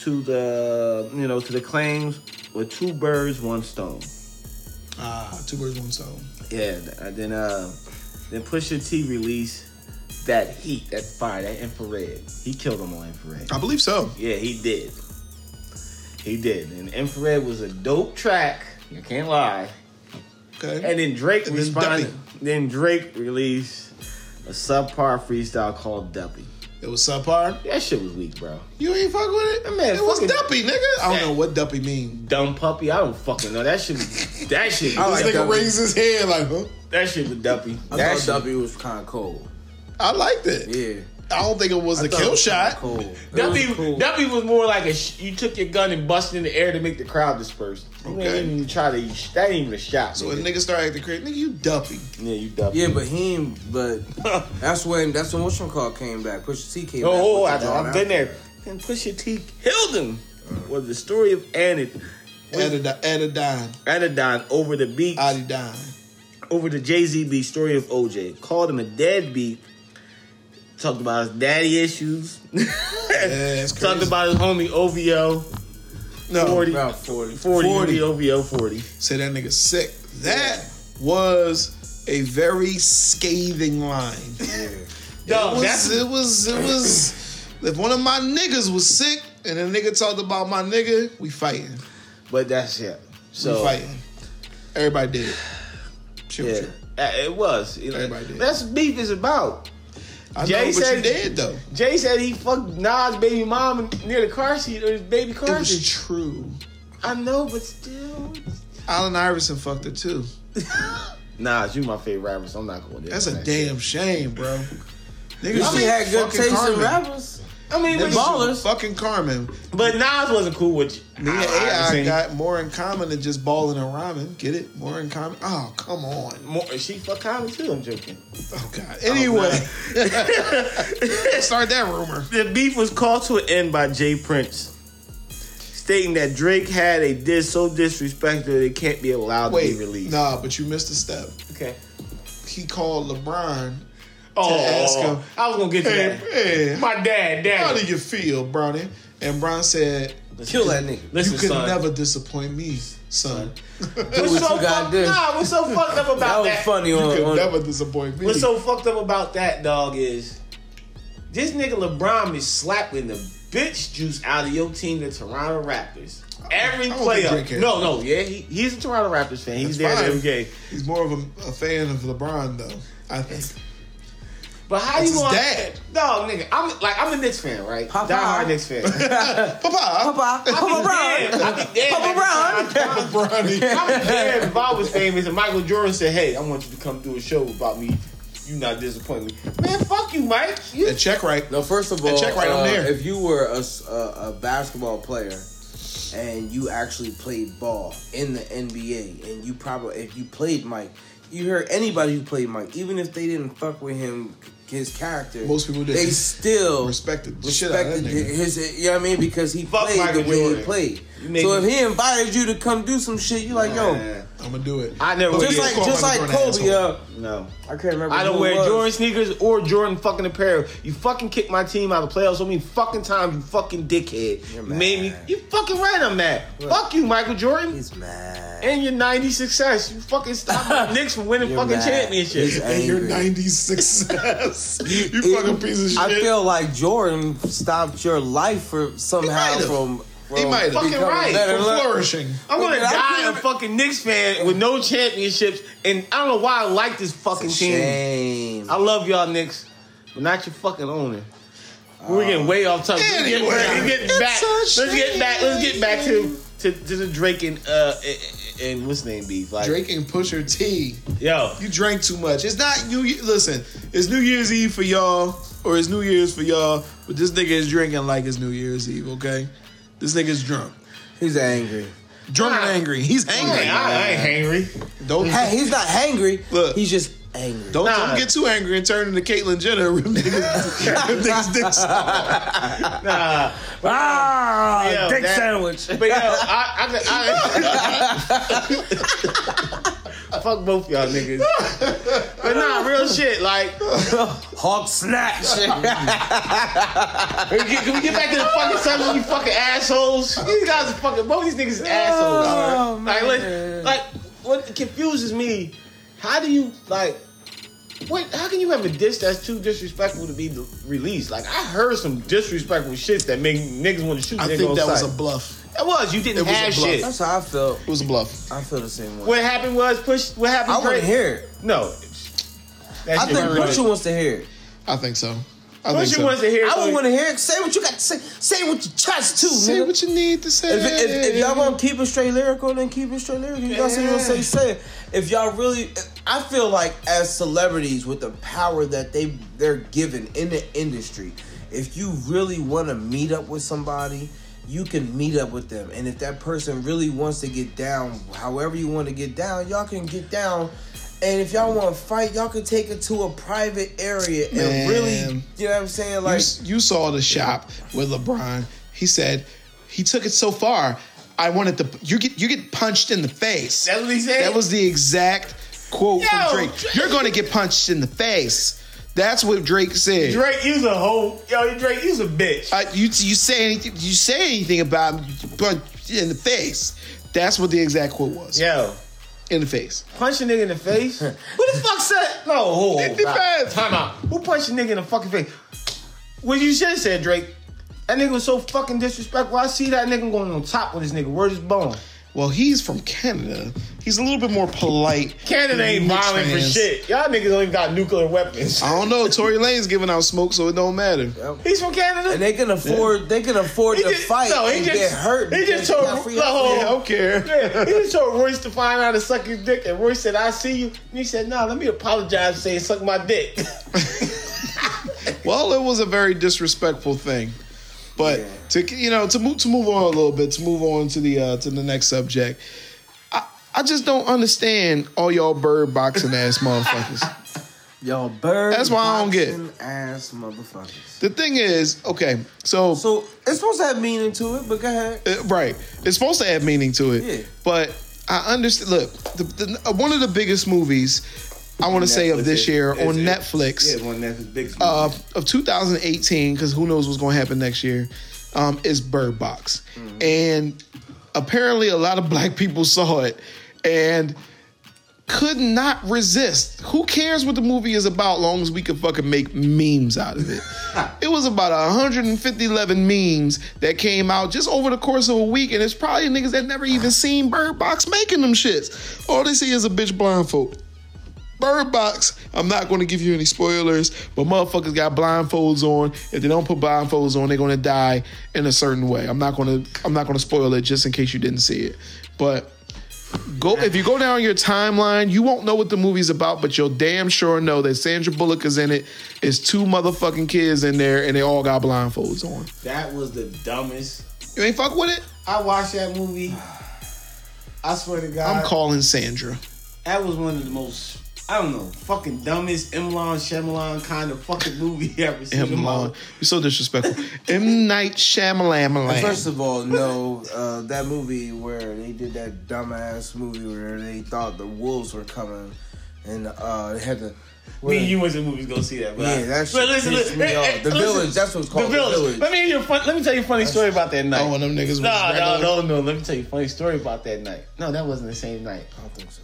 to the you know to the claims with two birds, one stone. Ah, two birds, one stone. Yeah. And then uh then Pusha T released that heat, that fire, that infrared. He killed him on infrared. I believe so. Yeah, he did. He did. And infrared was a dope track. You can't lie. Okay. And then Drake And responded. Then Drake released a subpar freestyle called Duppy. It was subpar. That shit was weak, bro. You ain't fuck with it? Man, it was fucking- Duppy, nigga. I don't know what Duppy mean. Dumb puppy. I don't fucking know. That shit. Was, that shit. I like this nigga raised his hand like, huh? that shit was Duppy. I that thought shit. Duppy was kind of cold. I liked it. Yeah. I don't think it was I a thought it kill was shot. Cold. It Duppy, was cool. Duppy was more like a. Sh- you took your gun and busted in the air to make the crowd disperse. You Okay. didn't even try to. That ain't even a shot. So nigga. when niggas started acting crazy, nigga, you Duppy. yeah, you Duppy. Yeah, but him. But that's when that's when What's call came back. Pusha T came oh, back. Oh, I, I've out. been there. And Pusha T killed him. Was the story of Anid, Anodyne. Anodyne. Anodyne over the beat, Anodyne. over the Jay Z beat, story of OJ. Called him a deadbeat talked about his daddy issues. Yeah, talked about his homie OVO. no, 40. About 40. 40, 40. OVO 40. say that nigga sick. That was a very scathing line. Dog, it, was, that's it was it was if one of my niggas was sick and a nigga talked about my nigga, we fighting. but that's it. So we fighting. Everybody did it. Chill, yeah. Uh, it was. You know, Everybody did. That's what beef is about. I Jay know, but said- you did though. Jay said he fucked Nas' baby mom near the car seat or his baby car It was seat. true. I know, but still. Allen Iverson fucked her too. Nas, you my favorite rapper, so I'm not going there. That's a damn shame, bro. Niggas I mean, had good taste in rappers. I mean, Niggas but, just Fucking Carmen. but Nas wasn't cool with Me and ah, AI Iverson. got more in common than just balling and rhyming. Get it? More in common. Oh, come on. more. She fuck Common too. I'm joking. Oh God. Anyway, oh, start that rumor. The beef was called to an end by J. Prince, stating that Drake had a diss so disrespectful that it can't be allowed to be released. nah, but you missed a step. Okay. He called LeBron. Oh, ask him, I was gonna get to Hey, that. hey, My dad, dad. how dad. do you feel, Bronny? And Bron said, Kill that nigga. Listen, "You could son. never disappoint me, son. What's what so fucked? do. Nah, what's so fucked up about That about was that? funny you on, could on never disappoint me." What's so fucked up about that, dog, is this nigga LeBron is slapping the bitch juice out of your team, the Toronto Raptors. Every I don't think player. No, no, yeah, he, he's a Toronto Raptors fan. He's That's there fine. every game. He's more of a, a fan of LeBron, though. I think. But how That's you his want dad. Dog, nigga, I'm like I'm a Knicks fan, right? Papa. Die hard Knicks fan. Papa, Papa, Papa Brown. I be dead Papa Brown. time. Bronny. I be dead if I was famous and Michael Jordan said, "Hey, I want you to come do a show about me. You not disappoint me, man. Fuck you, Mike. You And check right. No, first of all, check right on uh, there. if you were a basketball player and you actually played ball in the NBA, and you probably if you played Mike, you heard anybody who played Mike, even if they didn't fuck with him, his character, Most people did. They still Respected the shit out of that respected nigga. his, you know what I mean? Because he Fuck played Michael the way Jordan. he played. So if he invited you to come do some shit, you like, yo, Man, I'm gonna do it. I never just like just like Kobe, an uh, no. I can't remember. I don't it wear was. Jordan sneakers or Jordan fucking apparel. You fucking kicked my team out of the playoffs so many fucking times, you fucking dickhead. You're You made me. You fucking right, I'm mad. Fuck you, Michael Jordan. He's mad. and your 90 success. You fucking stop my Knicks from winning You're fucking mad. championships. He's And your angry. 90s success. you It- fucking piece of shit. I feel like Jordan stopped your life for somehow from, from He might have. Fucking right. For flourishing. I'm gonna I die a could've- fucking Knicks fan with no championships, and I don't know why I like this fucking team. shame. I love y'all Knicks, but not your fucking owner. We're getting way off topic. Let's get- Anyway, let's get it's back. a Let's get back. Let's get back to to, to the Drake and uh and, and what's his name beef like Drake and Pusha T. yo. You drank too much. It's not New Year. Listen, it's New Year's Eve for y'all, or it's New Year's for y'all, but this nigga is drinking like it's New Year's Eve, okay? This nigga's drunk. He's angry. Drunk and angry. He's angry. ain't- I ain't hangry. Don't, Hey, he's not hangry. Look. he's just angry. don't, Nah. don't get too angry and turn into Caitlyn Jenner. Rip niggas, rip niggas dicks off. Nah, Ah, Yo, dick that- sandwich. but yo, I, I, I, fuck both y'all niggas. But nah, real shit. Like, Hawk snatch. can we get, can we get back to the fucking subject? You fucking assholes. These guys are fucking. Both these niggas is assholes. Oh, Like, like, like, what confuses me? How do you like? What? How can you have a diss that's too disrespectful to be released? Like, I heard some disrespectful shit that make niggas want to shoot. I niggas think that was a bluff. That was. You didn't It was a have bluff. shit. That's how I felt. It was a bluff. I feel the same way. What happened was push. What happened? I want Drake- to hear it. No. That I shit think was. Pusha wants to hear it. I think so. I think Pusha so. wants to hear. I so- would want to hear it. Say what you got to say. Say what you your chest too, Say nigga. what you need to say. If, if, if y'all want to keep it straight lyrical, then keep it straight lyrical. You guys say you gonna say say it. If y'all really, I feel like as celebrities with the power that they they're given in the industry, if you really want to meet up with somebody, you can meet up with them. And if that person really wants to get down, however you want to get down, y'all can get down. And if y'all want to fight, y'all can take it to a private area and Man. really, you know what I'm saying? You, Like, you saw the shop with LeBron. He said he took it so far. I wanted to. You get you get punched in the face. That's what he said? That was the exact quote Yo, from Drake. Drake- You're going to get punched in the face. That's what Drake said. Drake, you's a hoe. Yo, Drake, you's a bitch. Uh, you you say anything you say anything about him, you punch in the face. That's what the exact quote was. Yo, In the face. punch a nigga in the face. Who the fuck said? No, hold on. It depends. Time out. Who punched a nigga in the fucking face? What you should have said, Drake. That nigga was so fucking disrespectful. I see that nigga going on top with this nigga. Where's his bone? Well, he's from Canada. He's a little bit more polite. Canada ain't Knicks violent for shit. Y'all niggas don't even got nuclear weapons. I don't know. Tory Lanez giving out smoke, so it don't matter. He's from Canada. And they can afford they can afford He to just- fight no, he and just- get hurt. he just told- got free no, healthcare. I don't care. Yeah, he just told Royce to find out to suck his dick, and Royce said, "I see you." And he said, "Nah, let me apologize, and say suck my dick." Well, it was a very disrespectful thing. But to you know to move to move on a little bit to move on to the uh, to the next subject, I, I just don't understand all y'all bird boxing ass motherfuckers. Y'all bird. That's why I don't get- boxing Ass motherfuckers. The thing is, okay, so, So it's supposed to have meaning to it, but go ahead. uh, right, it's supposed to have meaning to it, Yeah. but I understand. Look, the, the, uh, one of the biggest movies I want to say of this year on Netflix. Yeah, Netflix big. uh, of 2018, because who knows what's going to happen next year, um, is Bird Box. And apparently, a lot of black people saw it and could not resist. Who cares what the movie is about, long as we can fucking make memes out of it? it was about 111 memes that came out just over the course of a week, and it's probably niggas that never even seen Bird Box making them shits. All they see is a bitch blindfold. Bird Box, I'm not going to give you any spoilers, but motherfuckers got blindfolds on. If they don't put blindfolds on, they're going to die in a certain way. I'm not going to I'm not going to spoil it just in case you didn't see it. But go if you go down your timeline, you won't know what the movie's about, but you'll damn sure know that Sandra Bullock is in it. It's two motherfucking kids in there, and they all got blindfolds on. that was the dumbest. You ain't fuck with it? I watched that movie. I swear to God, I'm calling Sandra. that was one of the most. I don't know, fucking dumbest Imlan Shyamalan kind of fucking movie you ever seen. in M. my Long. life. You're so disrespectful. M. Night Shyamalan. First of all, no, uh, that movie where they did that dumbass movie where they thought the wolves were coming, and uh, they had to. Me and you went to the movies go see that. But Yeah, I- that but listen, listen, me hey, off. hey, The listen. Village, that's what it's called, The The village. Village. Let me hear your fun, Let me tell you a funny story about that night. Oh, one of them niggas was No, no, no, no. Let me tell you a funny story about that night. No, that wasn't the same night. I don't think so.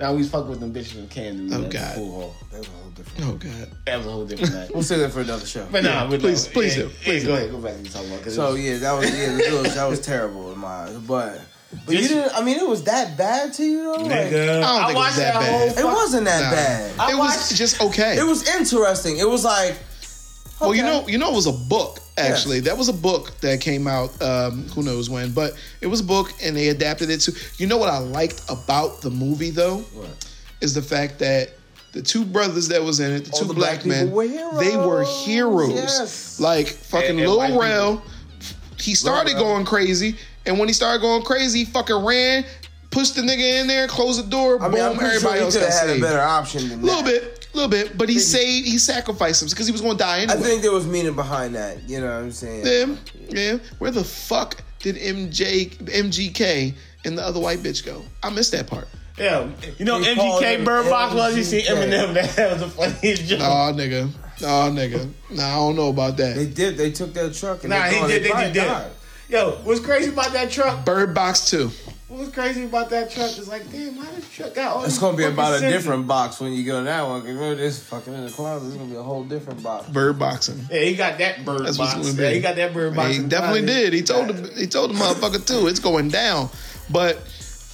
Now we was fucking with them bitches in Canada. Oh, God. Pool hall. That was a whole different. Oh God. That was a whole different night. We'll say that for another show. But nah, but please- no, please yeah, do, yeah, please go ahead, go back and talk about. 'cause it So was- yeah, that was yeah, the village. That was terrible in my eyes, but. But you didn't. I mean, it was that bad to you though. Like, nigga, I don't think it was watched that bad. whole it fuck- wasn't that Nah. bad. I it watched- was just okay. It was interesting. It was like. well, you know, you know, it was a book. Actually, that was a book that came out. Um, who knows when? But it was a book, and they adapted it to. You know what I liked about the movie though is the fact that the two brothers that was in it, the All two the black, black men, were they were heroes. Yes. Like fucking And- and Lil white Rel, he started Rel. going crazy, and when he started going crazy, he fucking ran, pushed the nigga in there, closed the door, I mean, I'm boom, pretty sure everybody he else got have had a saved. better option than A little that. bit, a little bit, but he saved, he sacrificed him because he was going to die anyway. I think there was meaning behind that. You know what I'm saying? Yeah, yeah. Where the fuck did MJ, MGK, and the other white bitch go? I missed that part. Yeah, you know They MGK Bird Box was you see Eminem. That was the funniest joke. Nah, nigga. Nah, nigga. Nah, I don't know about that. They did. They took that truck and Nah, they he did. They probably did. did. Yo, what's crazy about that truck? Bird Box 2. What was crazy about that truck is like, damn, why this truck got all It's gonna be about a sensors? different box when you go to that one. Cause remember this fucking in the closet. It's gonna be a whole different box. Bird Boxing. Yeah, he got that bird That's what's box. gonna be. Yeah, he got that bird box. He definitely closet. did. He told the he told the motherfucker too. It's going down. But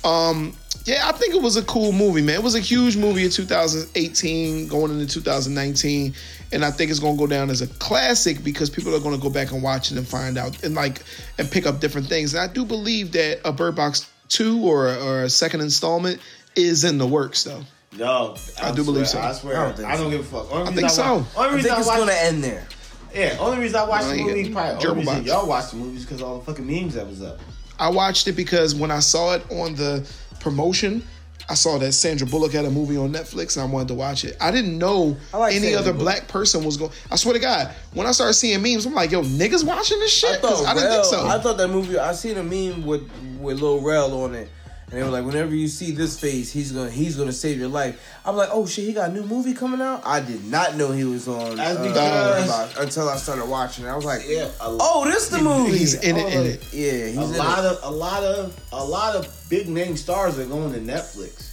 um yeah, I think it was a cool movie, man. It was a huge movie in 2018 going into 2019 and I think it's going to go down as a classic because people are going to go back and watch it and find out and like and pick up different things. And I do believe that a Bird Box 2 or or a second installment is in the works though. No, I do swear, believe so. I swear, I I don't don't, so. give a fuck. Only I reason think so. Watch, only I reason think I, it's gonna end there. yeah, only reason I watched No, the you movie, probably only reason box. y'all watched the movies because all the fucking memes that was up. I watched it because when I saw it on the promotion, I saw that Sandra Bullock had a movie on Netflix and I wanted to watch it. I didn't know I like any Sandra other Bullock. black person was going. I swear to God, when I started seeing memes, I'm like, yo, niggas watching this I shit? 'Cause thought I didn't Rel, think so. I thought that movie. I seen a meme with with Lil Rel on it, And they were like, whenever you see this face, he's gonna he's gonna save your life. I'm like, oh shit, he got a new movie coming out. I did not know he was on That's uh, because- until I started watching. it. I was like, Yeah, a- oh, this the movie. He's in it, I was in like, it. Yeah, he's a in lot it. of a lot of a lot of big name stars are going to Netflix.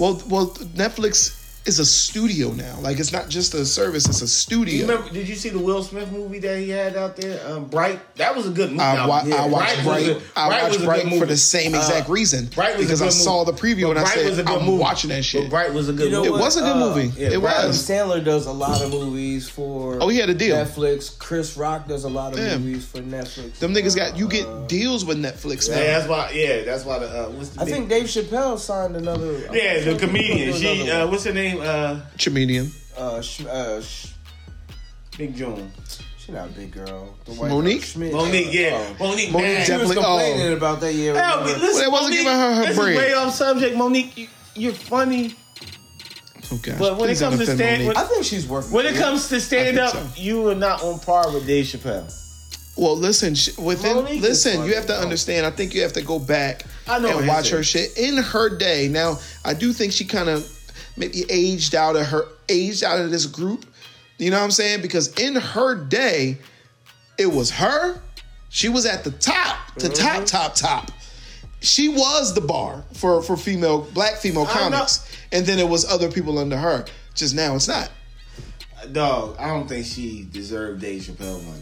Well, well, Netflix is a studio now. Like it's not just a service; it's a You studio. remember? Did you see the Will Smith movie that he had out there? Um, Bright. That was a good movie. I, wa- yeah, I watched was Bright. a- I was watched a Bright for the same exact Uh, reason. Bright was a because I good saw the preview But and I Bright was a said, good "I'm movie. watching that But shit." Bright was a good You know movie. It was a good Uh, movie. yeah, it Bright was. Sandler does a lot of movies for. Oh, he had a deal. Netflix. Chris Rock does a lot of Yeah. movies for Netflix. Them niggas got you Uh, get deals with Netflix now. Yeah, that's why. Yeah, that's why. The uh, what's the I big- think Dave Chappelle signed another. Yeah, the comedian. She. Uh, what's her name? Uh, Comedian. uh, Sh- uh, Sh- Big John. she not a big girl. The white Monique? Schmidt. Monique. Yeah, Oh. Monique. Monique man. She was complaining oh. about that. Yeah, Hell, remember? listen, Well, they wasn't Monique, giving her her this bread. is way off subject, Monique. You, you're funny, Okay. but when it Please don't comes to stand, Monique. I think she's worth. when it comes to stand up, so. you are not on par with Dave Chappelle. Well, listen, within Monique listen, you have to though. understand. I think you have to go back I know and watch her shit in her day. Now, I do think she kind of maybe aged out of her aged out of this group. You know what I'm saying? Because in her day, it was her. She was at the top, the Mm-hmm. top, top, top. She was the bar for for female black female comics, and then it was other people under her. Just now, it's not. Dog, I don't think she deserved Dave Chappelle money.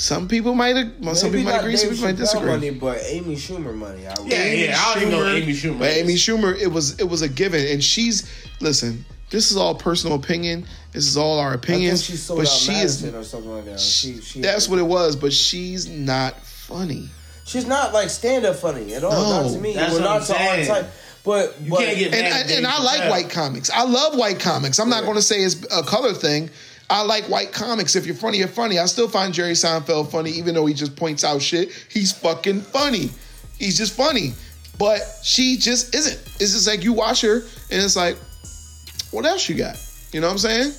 Some people might, some Maybe people might not agree, some Dave people might disagree. Money, but Amy Schumer money. I would. Yeah, yeah. I don't even know Amy Schumer. But is. Amy Schumer, it was it was a given, and she's listen. This is all personal opinion. This is all our I think opinions. she sold but out she Madison is. or something like that. She, she, That's what it was. But she's not funny. She's not like stand up funny at all. No. not to me. That's We're what not I'm to our saying. type. But You but, can't get And mad I, at Dave and I like white comics. I love white comics. I'm not going to say it's a color thing. I like white comics. If you're funny, you're funny. I still find Jerry Seinfeld funny, even though he just points out shit. He's fucking funny. He's just funny. But she just isn't. It's just like you watch her, and it's like, what else you got? You know what I'm saying?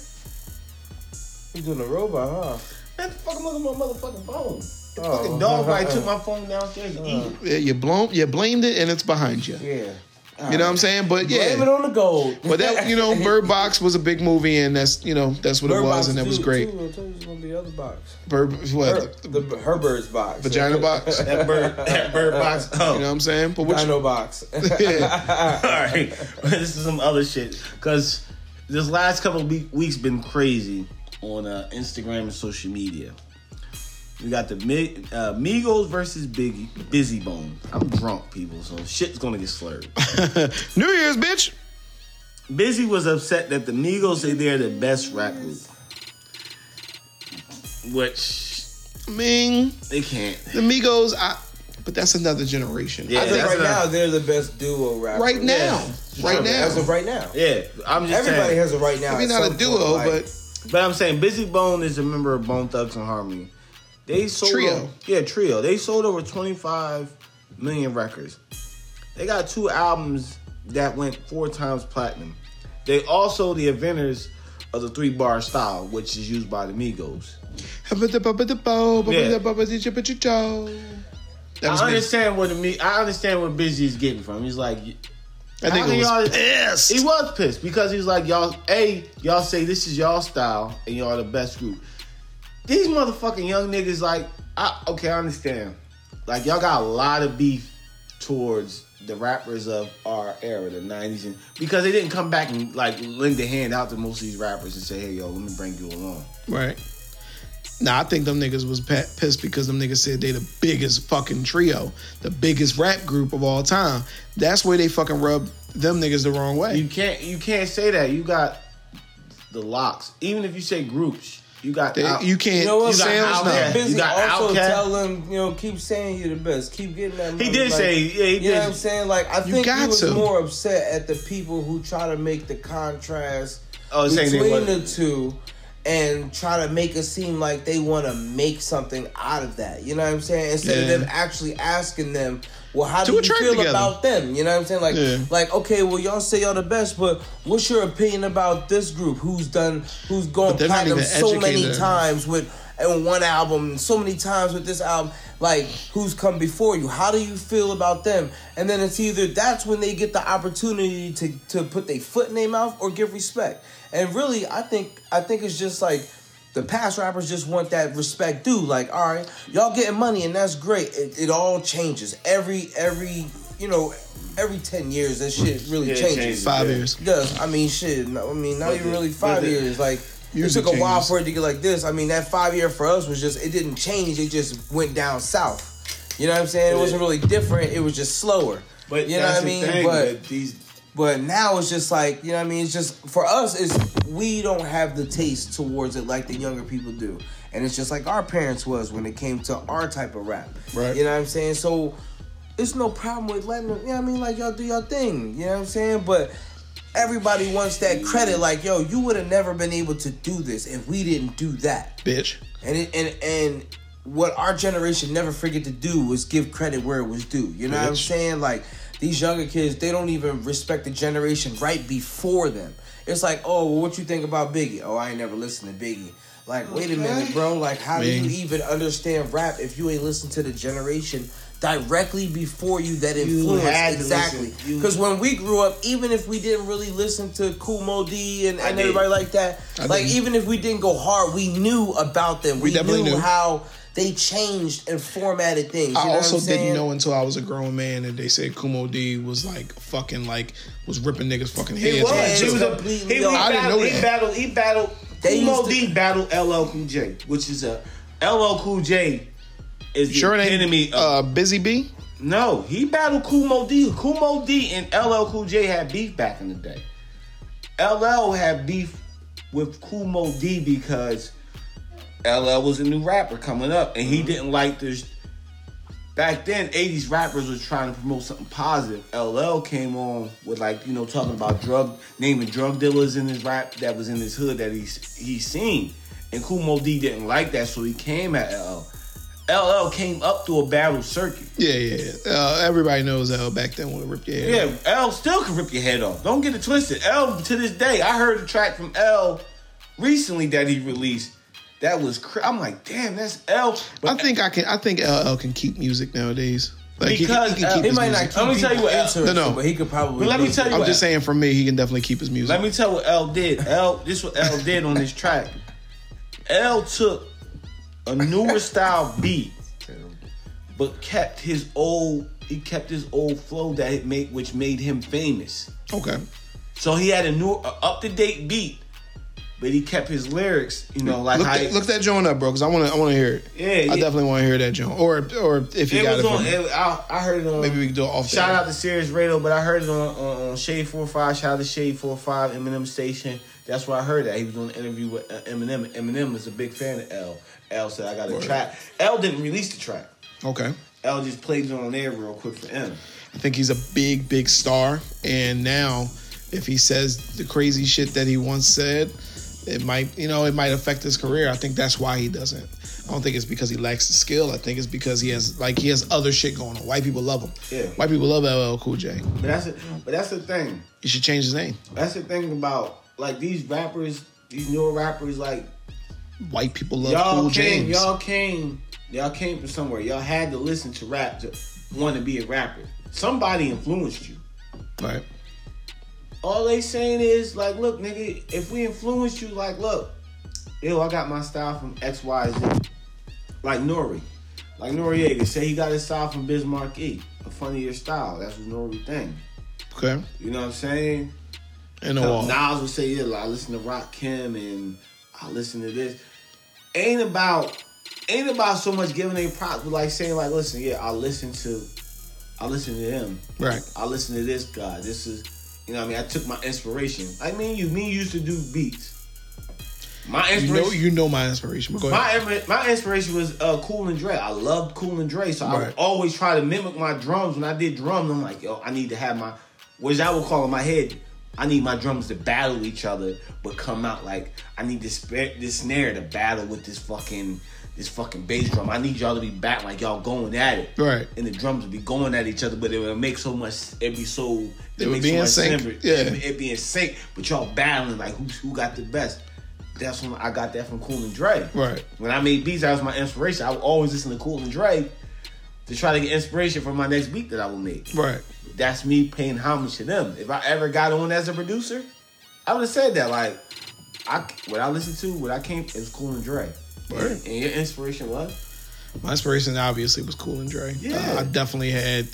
He's doing a robot, huh? Man, the fuck look at my motherfucking phone. The Oh. fucking dog right took my phone downstairs to eat. Uh. Yeah, you blown, you blamed it, and it's behind you. Yeah. You know what I'm saying? But yeah, Blame it yeah, on the gold. but that you know, Bird Box was a big movie, and that's you know that's what Bird it was, Box and that was great. Too, I told you it's gonna be other box. Bird, Her, what? the, her bird's box. Vagina box. You That bird, that bird box. Oh, You know what I'm saying? But which, Dino box. yeah. all right. this is some other shit because this last couple of weeks been crazy on uh, Instagram and social media. We got the Mi- uh, Migos versus Biggie, Bizzy Bone. I'm drunk, people, so shit's gonna get slurred. New Year's, bitch. Bizzy was upset that the Migos say they're the best rap group, which I mean, they can't. the Migos. I, but that's another generation. Yeah, I think right not- now they're the best duo rapper. right now, right now. As of right now. Yeah, I'm just Everybody saying. has a right now. Maybe at not a duo, point, like- but But I'm saying Bizzy Bone is a member of Bone Thugs and Harmony. They sold Trio. Over, yeah, trio. They sold over 25 million records. They got two albums that went four times platinum. They also the inventors of the three bar style, which is used by the Migos. Was I understand what the Me- I understand what Bizzy is getting from. He's like, I think y'all- was pissed. He was pissed because he's like, y'all, A, y'all say this is y'all style and y'all the best group. These motherfucking young niggas, like, I, okay, I understand. Like, y'all got a lot of beef towards the rappers of our era, the 90s, and because they didn't come back and, like, lend a hand out to most of these rappers and say, hey, yo, let me bring you along. Right. Now I think them niggas was pissed because them niggas said they the biggest fucking trio, the biggest rap group of all time. That's where they fucking rub them niggas the wrong way. You can't, you can't say that. You got the locks. Even if you say groups, you got They- out- you can't. You know what? You got Sam's Outkast. not. Yeah. Bizzy You got also Outkast. tell them, you know, keep saying you're the best. Keep getting that. He did Like, say, yeah, he You know what I'm saying? Like, I You think got he was to. more upset at the people who try to make the contrast Oh, between the two and try to make it seem like they want to make something out of that. You know what I'm saying? Instead Yeah. of them actually asking them, well, how do you feel together. about them? You know what I'm saying? Like, Yeah. like okay, well, y'all say y'all the best, but what's your opinion about this group? Who's done? Who's gone platinum so many times with? in one album, so many times with this album. Like, who's come before you? How do you feel about them? And then it's either that's when they get the opportunity to to put their foot in their mouth or give respect. And really, I think I think it's just like the past rappers just want that respect due. Like, all right, y'all getting money and that's great. It, it all changes every every you know every ten years. That shit really Yeah, changes. changes. Five Yeah. years. It does. I mean, shit. no- I mean, not But even the- really five the- years. Like it Music took a while for it to get like this. I mean, that five year for us was just it didn't change. It just went down south. You know what I'm saying? It wasn't really different. It was just slower. But you know what I mean? thing, but but these but now it's just like you know what I mean. It's just for us. Is we don't have the taste towards it like the younger people do, and it's just like our parents was when it came to our type of rap. Right. You know what I'm saying? So it's no problem with letting them. You know what I mean? Like y'all do your thing. You know what I'm saying? But everybody wants that credit. Like yo, you would have never been able to do this if we didn't do that. Bitch. And it, and and what our generation never forget to do was give credit where it was due. You know what I'm saying? Like these younger kids, they don't even respect the generation right before them. It's like, oh, well, what you think about Biggie? Oh, I ain't never listened to Biggie. Like, wait a minute, bro. Like, how do you even understand rap if you ain't listened to the generation directly before you that influenced had to exactly? Because when we grew up, even if we didn't really listen to Kool Moe Dee and, and everybody like that, I like didn't. even if we didn't go hard, we knew about them. We, definitely knew knew. how they changed and formatted things. You I know also what I'm didn't know until I was a grown man that they said Kool Moe Dee was like fucking like was ripping niggas fucking heads. He heads was. off, He was a completely he, off. he I didn't know battled, He that. battled. He battled. They Kumo to- D battled LL Cool J, which is a LL Cool J is the Sure it epitome of uh, Busy Bee? No, he battled Kool Moe Dee. Kumo D and LL Cool J had beef back in the day. LL had beef with Kool Moe Dee because LL was a new rapper coming up and he didn't like this. Back then, 80s rappers was trying to promote something positive. LL came on with like, you know, talking about drug, naming drug dealers in his rap that was in his hood that he's he's seen. And Kool Moe Dee didn't like that, so he came at LL. LL came up through a battle circuit. Yeah, yeah. yeah. Uh, everybody knows L back then would rip your head off. Yeah, L still can rip your head off. Don't get it twisted. L to this day, I heard a track from L recently that he released. That was cra- I'm like, damn, that's L. I think I can. I think LL can keep music nowadays. Like Because, he, can uh, keep He might music. not keep Let me tell you what- interested, No, no. but he could probably. But let me tell you. I'm what- just saying, for me, he can definitely keep his music. Let me tell what L did. L this what L did on this track. L took a newer style beat, but kept his old he kept his old flow that it made which made him famous. okay. So he had a new up to date beat, but he kept his lyrics, you know, like Look how that, look that joint up, bro, because I want to. I want to hear it. Yeah, I yeah. definitely want to hear that joint. Or, or if you it got was it, on. from. It, I, I heard it on. maybe we can do it off. Shout out to Sirius Radio, but I heard it on, on, on Shade 45. Shout out to Shade Four Five Eminem Station. That's where I heard that. He was doing an interview with uh, Eminem. Eminem is a big fan of L. L said, I got a track. L didn't release the track. Okay. L just played it on there real quick for M. I think he's a big, big star, and now if he says the crazy shit that he once said, it might, you know, it might affect his career. I think that's why he doesn't. I don't think it's because he lacks the skill. I think it's because he has like he has other shit going on. White people love him. Yeah. White people love LL Cool J. But that's it. But that's the thing. You should change his name. That's the thing about like these rappers, these newer rappers, like White people love y'all Cool came, James. y'all came, y'all came from somewhere. Y'all had to listen to rap to want to be a rapper. Somebody influenced you. Right. All they saying is like, look, nigga, if we influence you, like, look, yo, I got my style from X, Y, Z. Like Nori. Like Noreaga say he got his style from Bismarck E. A funnier style. That's what Nori thing. Okay. You know what I'm saying? And wall. Nas would say, yeah, like, I listen to Rakim and I listen to this. Ain't about ain't about so much giving a props, but like saying like, listen, yeah, I listen to I listen to them. Right. I listen to this guy. This is you know what I mean, I took my inspiration. I mean you me used to do beats. My inspiration, You know, you know my inspiration. But go ahead. my, my inspiration was uh, Cool and Dre. I loved Cool and Dre, so I would always try to mimic my drums. When I did drums, I'm like, yo, I need to have my, which I would call in my head, I need my drums to battle each other, but come out like I need this this snare to battle with this fucking this fucking bass drum. I need y'all to be back like y'all going at it, Right. And the drums would be going at each other, but it would make so much. It'd be so. It would make be so in sync, yeah. It'd, it'd be in sync, but y'all battling like who who got the best. that's when I got that from Cool and Dre. Right. When I made beats, that was my inspiration. I would always listen to Cool and Dre to try to get inspiration for my next beat that I will make. Right. That's me paying homage to them. If I ever got on as a producer, I would have said that. Like, I what I listened to, what I came, it was Cool and Dre. Word. And your inspiration was? My inspiration obviously was Cool and Dre. Yeah. Uh, I definitely had.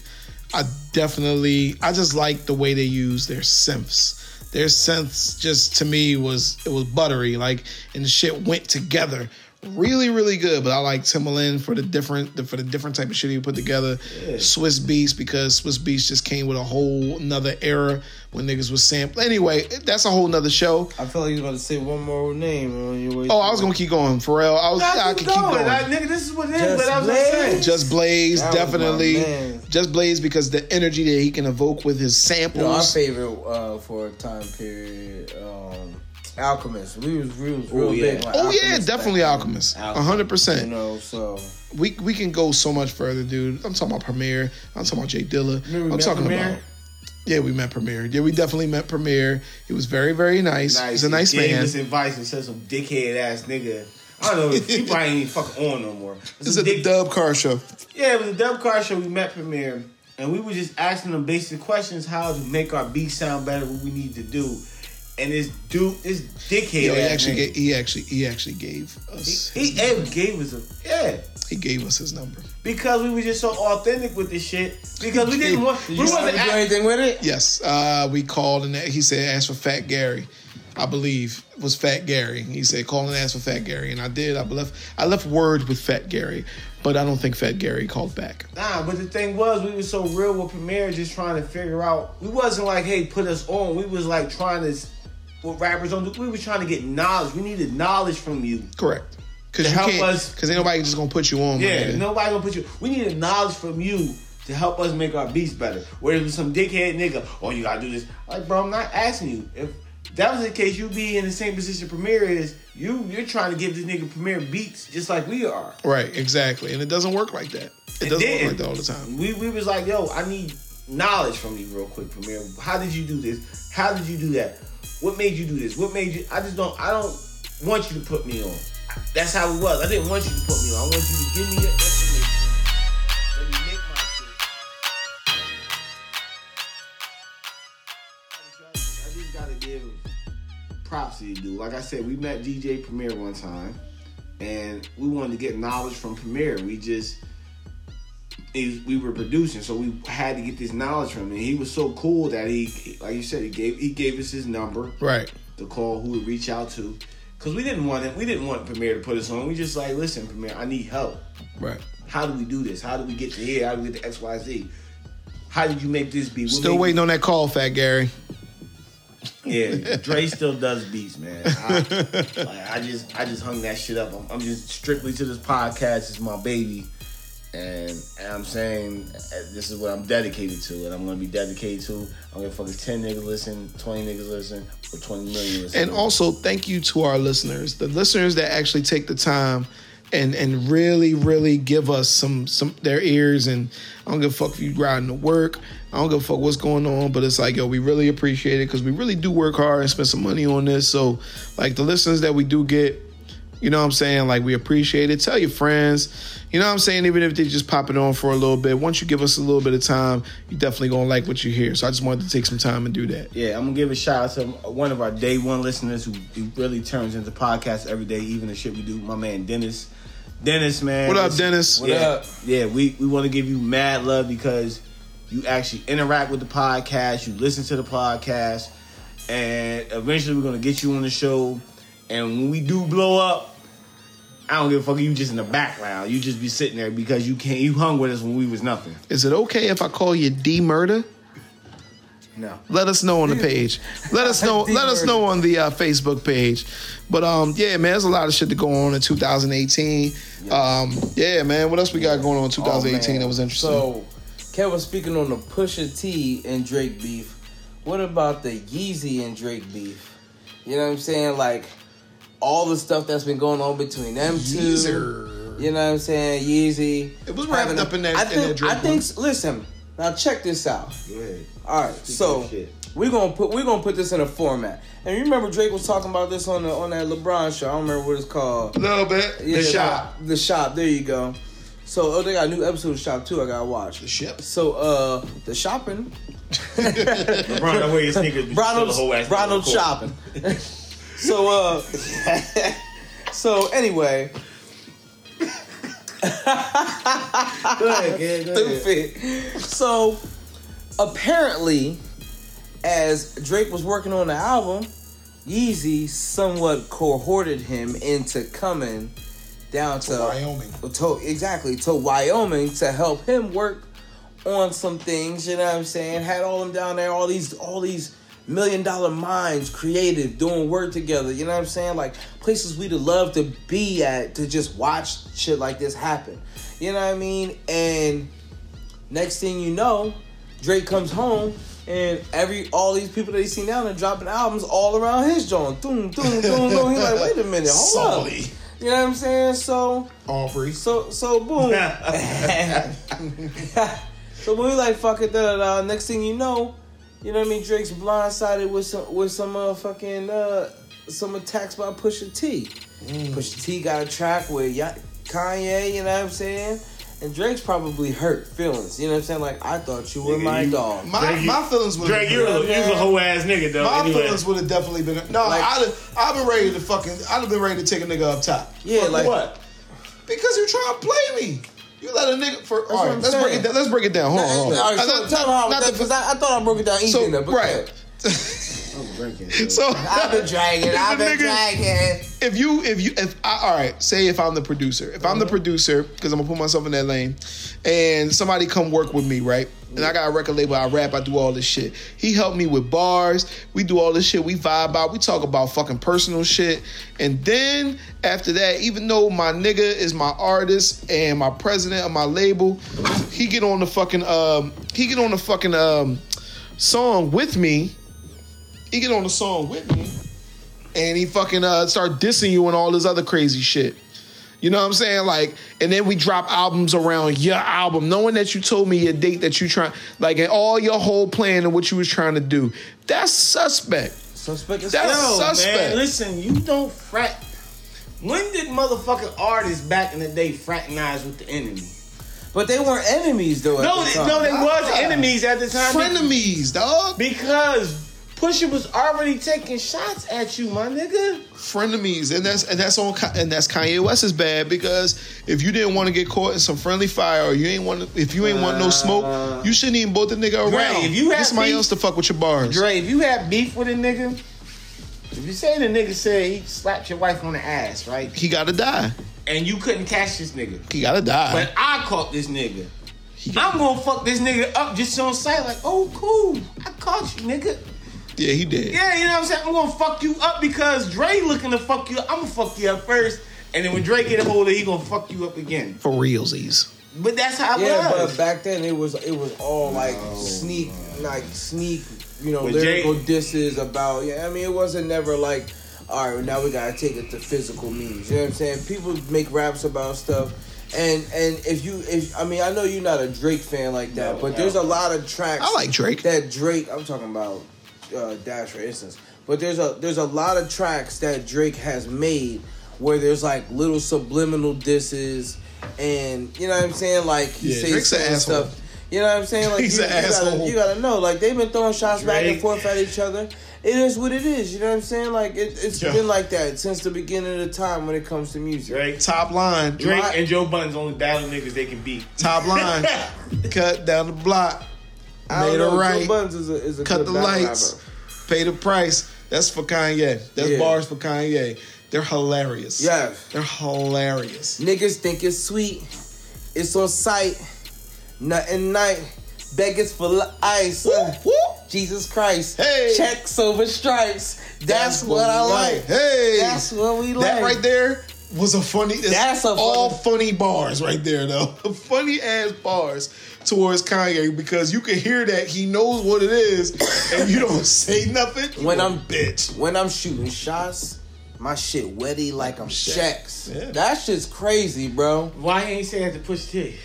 I definitely. I just like the way they use their synths. Their synths just to me was it was buttery, like and the shit went together really really good. But I like Timbaland for the different for the different type of shit he put together. Swizz Beatz because Swizz Beatz just came with a whole another era when niggas was sample. Anyway, that's a whole nother show. I felt like you was about to say one more name on your way. Oh, I was gonna keep going. Pharrell, I was I could keep going. Like, nigga, this is what it is. Just but I was gonna say. Blaze. Just Blaze, That definitely. Just Blaze because the energy that he can evoke with his samples. You know, our favorite uh, for a time period, um, Alchemist. We was, we was oh, real Oh, yeah. big. on oh yeah, definitely back then, Alchemist, Alchemist. hundred You percent. know, so We we can go so much further, dude. I'm talking about Premier. I'm talking about J Dilla. We I'm met talking Premier? about. Yeah, we met Premier. Yeah, we definitely met Premier. He was very very nice. He's a nice he gave man. us advice and said some dickhead ass nigga. I don't know. if He probably ain't even fucking on no more. This is Some at the dick- Dub Car Show. Yeah, it was a dub car show. We met Premier, and we were just asking them basic questions: how to make our beat sound better, what we need to do. And this dude, this dickhead, Yeah, he actually nigga, gave, he actually he actually gave us he, he ever gave us a yeah. he gave us his number. Because we were just so authentic with this shit. Because we didn't want. We wasn't want to do anything with it? Yes, uh, we called and he said ask for Fat Gary. I believe was Fat Gary. He said call and ask for Fat Gary, and I did. I left I left word with Fat Gary, but I don't think Fat Gary called back. Nah, but the thing was, we were so real with Premier, just trying to figure out. We wasn't like, hey, put us on. We was like trying to, what rappers don't do. We was trying to get knowledge. We needed knowledge from you. Correct. Because you help can't. us- Because ain't nobody just gonna put you on. Yeah, nobody gonna put you. We needed knowledge from you to help us make our beats better. Where it was some dickhead nigga, oh, you gotta do this. Like, bro, I'm not asking you. If that was the case, you'd be in the same position Premier is. You, you're trying to give this nigga Premier beats just like we are. Right. Exactly. And it doesn't work like that. It It doesn't work like that all the time. We we was like, yo, I need knowledge from you real quick, Premier. How did you do this? How did you do that? What made you do this? What made you? I just don't. I don't want you to put me on. That's how it was. I didn't want you to put me on. I want you to give me your information. Let me make my shit. I just gotta give props to you, dude. Like I said, we met DJ Premier one time, and we wanted to get knowledge from Premier. We just he, we were producing, so we had to get this knowledge from him. He was so cool that he, like you said, he gave he gave us his number Right. to call, who to reach out to, because we didn't want it. We didn't want Premier to put us on. We just like, listen, Premier, I need help. Right. How do we do this? How do we get to here? How do we get to X Y Z? How did you make this beat? What Still waiting on that call, Fat Gary. Yeah, Dre still does beats, man. I, like, I just I just hung that shit up. I'm, I'm just strictly to this podcast. It's my baby, and, and I'm saying uh, this is what I'm dedicated to, and I'm gonna be dedicated to. I'm gonna fucking ten niggas listen, twenty niggas listen, or twenty million listen. And also, thank you to our listeners, the listeners that actually take the time and and really, really give us some some their ears. And I don't give a fuck if you riding to work. I don't give a fuck what's going on, but it's like, yo, we really appreciate it because we really do work hard and spend some money on this. So, like the listeners that we do get, you know what I'm saying? Like we appreciate it. Tell your friends. You know what I'm saying? Even if they just pop it on for a little bit, once you give us a little bit of time, you definitely gonna like what you hear. So I just wanted to take some time and do that. Yeah, I'm gonna give a shout out to one of our day one listeners who, who really turns into podcasts every day, even the shit we do. My man Dennis. Dennis, man. What up, Dennis? What yeah, up? yeah. We we want to give you mad love because you actually interact with the podcast, you listen to the podcast, and eventually we're gonna get you on the show. And when we do blow up, I don't give a fuck. You just in the background. You just be sitting there because you can't. You hung with us when we was nothing. Is it okay if I call you D Murder? No. Let us know on the page. Let us know. let us know on the uh, Facebook page. But um, yeah, man, there's a lot of shit to go on in 2018. Um, yeah, man, what else we got going on in 2018 man. that was interesting? So, Kevin speaking on the Pusha T and Drake beef. What about the Yeezy and Drake beef? You know what I'm saying? Like all the stuff that's been going on between them two. You know what I'm saying? Yeezy. It was wrapped Having up in that- I in think. that Drake I think. Listen. Now check this out. Go. All right. Speak So we're gonna put we're gonna put this in a format. And you remember Drake was talking about this on the on that LeBron show. I don't remember what it's called. A little bit. Yeah, the shop. The shop. There you go. So oh, they got a new episode of Shop too. I gotta watch. The ship. So uh, the shopping. LeBron, don't wear your sneakers. but you still Ronald a whole ass Ronald shopping. so uh, so anyway, Go ahead, kid. Go ahead. stupid. So apparently, as Drake was working on the album, Yeezy somewhat cohorted him into coming down to, Wyoming. to exactly to Wyoming to help him work on some things. You know what I'm saying? Had all them down there, all these all these million dollar minds, creative, doing work together. You know what I'm saying? Like places we'd love to be at to just watch shit like this happen. You know what I mean? And next thing you know, Drake comes home. And every all these people that he seen down there dropping albums all around his joint. Doom, doom, doom, doom. He's like, wait a minute, hold up. You know what I'm saying? So Aubrey. so so boom. so when we like fuck it, da da da. Next thing you know, you know what I mean. Drake's blindsided with some with some motherfucking uh some attacks by Pusha T. Pusha T got a track with Ya- Kanye. You know what I'm saying. And Drake's probably hurt feelings. You know what I'm saying? Like I thought you were Nigga, my you- dog. My, Drake, you- my feelings would Drake, you're a, Yeah. you're a whole ass nigga though. my anyway. feelings would have definitely been no. Like- I'd have, I've been ready to fucking. I'd have been ready to take a nigga up top yeah, For like what? because you're trying to play me. You let a nigga for. all right, let's break it down. Let's break it down. Hold on. Hold on. All right, so tell them how not the- I, I thought I broke it down easy so enough. right. I'm drinking. so- So I've been dragging. I've been Nigga- dragging. if you if you if I, all right say if i'm the producer if Uh-huh. i'm the producer because i'm gonna put myself in that lane and somebody come work with me right and i got a record label i rap i do all this shit he helped me with bars we do all this shit we vibe out we talk about fucking personal shit and then after that even though my nigga is my artist and my president of my label he get on the fucking um he get on the fucking um song with me he get on the song with me and he fucking uh start dissing you and all this other crazy shit. You know what I'm saying? Like, and then we drop albums around your album, knowing that you told me your date that you trying, like, and all your whole plan and what you was trying to do. That's suspect. Suspect as That's hell. suspect. Man, listen, you don't frat. When did motherfucking artists back in the day fraternize with the enemy? But they weren't enemies though. At No, the they, time. no, they was Ah. enemies at the time. Frenemies, dog. Because Pusha was already taking shots at you, my nigga. Frenemies, and that's and that's on and that's Kanye West's bad because if you didn't want to get caught in some friendly fire or you ain't want if you ain't want no smoke, you shouldn't even both the nigga Dre, around. if you Get had somebody beef- else to fuck with your bars. Dre, if you had beef with a nigga, if you say the nigga said he slapped your wife on the ass, right? He gotta die. And you couldn't catch this nigga. He gotta die. But I caught this nigga. I'm gonna fuck this nigga up just on sight, like, oh cool, I caught you, nigga. Yeah, he did. Yeah, you know what I'm saying? I'm gonna fuck you up because Dre looking to fuck you up. I'm gonna fuck you up first. And then when Dre get a hold of it, he gonna fuck you up again. For realsies. But that's how it Yeah, was. but back then it was it was all like sneak, like sneak, you know, But lyrical Jay- disses about. Yeah, I mean, it wasn't never like, all right, now we gotta take it to physical means. You know what I'm saying? People make raps about stuff, and and if you if I mean, I know you're not a Drake fan like that, No, but there's a lot of tracks. I like Drake. That Drake, I'm talking about uh, Dash for instance, but there's a there's a lot of tracks that Drake has made where there's like little subliminal disses, and you know what I'm saying, like he Yeah, says Drake's an asshole. stuff. You know what I'm saying? Like He's you, an you gotta, you gotta know, like they've been throwing shots back and forth at each other. It is what it is. You know what I'm saying? Like it, it's Yeah. been like that since the beginning of the time when it comes to music. Drake, Top line. Drake My- and Joe Budden's only battle niggas they can beat. Top line. Cut down the block. Made know, it Joe right. Is a, is a Cut the lights. rapper. Pay the price. That's for Kanye. That's Yeah. bars for Kanye. They're hilarious. Yeah. They're hilarious. Niggas think it's sweet. It's on sight. Nothing night. Beggars for li- ice. Woo, woo. Jesus Christ. Hey. Checks over stripes. That's, what, I we like. Hey. That's what we like. That right there was a funny. That's, That's a all funny- funny bars right there, though. funny ass bars towards Kanye because you can hear that he knows what it is, and you don't say nothing. You When I'm bitch. When I'm shooting shots, my shit wetty like I'm Shaq. Shaq's. Yeah. That shit's crazy, bro. Why ain't say that to Push T?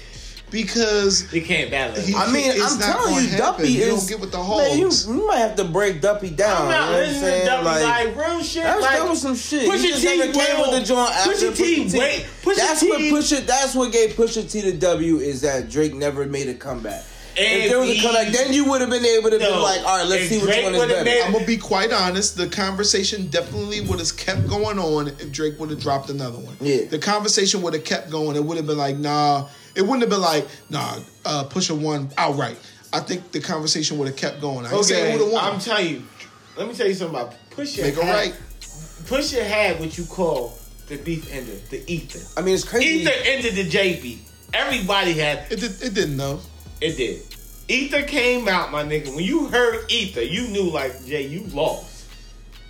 Because He can't battle. He- I mean, I'm telling gonna you, happen. Duppy You don't get with the man, you, you might have to break Duppy down. I'm not you know listening to saying? Duppy Like, like, real shit. That's, like, that was some shit. Pusha He just T came will- with the joint after Pusha T, wait, Pusha that's T- what Pusha. That's what gave Pusha T the W is that Drake never made a comeback. And if there was a comeback, then you would have been able to be like, all right, let's see which Drake one is would've better. made- I'm gonna be quite honest. The conversation definitely would have kept going on if Drake would have dropped another one. Yeah. the conversation would have kept going. It would have been like, nah. It wouldn't have been like, nah. Uh, Pusha one outright. I think the conversation would have kept going. I ain't saying Okay, who the one. I'm telling you. Let me tell you something about Pusha. Make it had- right. Pusha had what you call the beef ender, the ether. I mean, it's crazy. Ether ended the JB. Everybody had It did, it didn't know. it did. Ether came out, my nigga. When you heard Ether, you knew like Jay, you lost.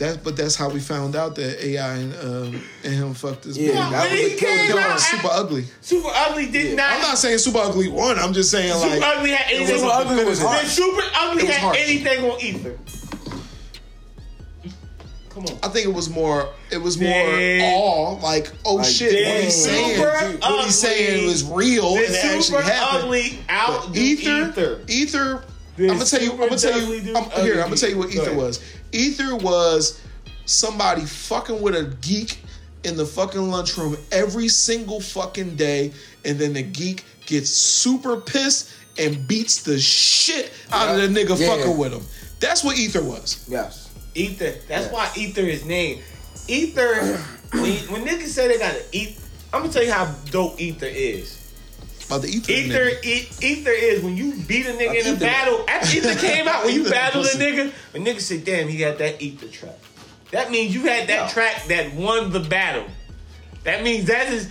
That's but that's how we found out that AI and um, and him fucked this. Yeah, bitch. that was he a killer came Yo, out, super ugly. Super Ugly did not. I'm not saying super ugly one. I'm just saying Super like Ugly had anything. Super on- Ugly was Then harsh. Super Ugly It was had harsh. anything on Ether. Come on. I think it was more. It was more Damn. awe. Like oh Like, shit, what damn. he's saying. Super What he's saying Ugly. was real and it The actually Super happened. Ugly out ether, Ether. ether. I'm gonna tell you. I'm gonna tell you. I'm, here, I'm gonna tell you what ether was. Ether was somebody fucking with a geek in the fucking lunchroom every single fucking day, and then the geek gets super pissed and beats the shit out of the nigga Yeah. fucking with him. That's what ether was. yes. Ether. That's why Ether is named. Ether. when, you- when niggas say they gotta eat, I'm gonna tell you how dope Ether is. About the ether. Ether, e- ether is when you beat a nigga in a Ether. battle. After Ether came out, when you battled a nigga, when nigga said, "Damn, he got that Ether track." That means you had that Yeah. track that won the battle. That means that is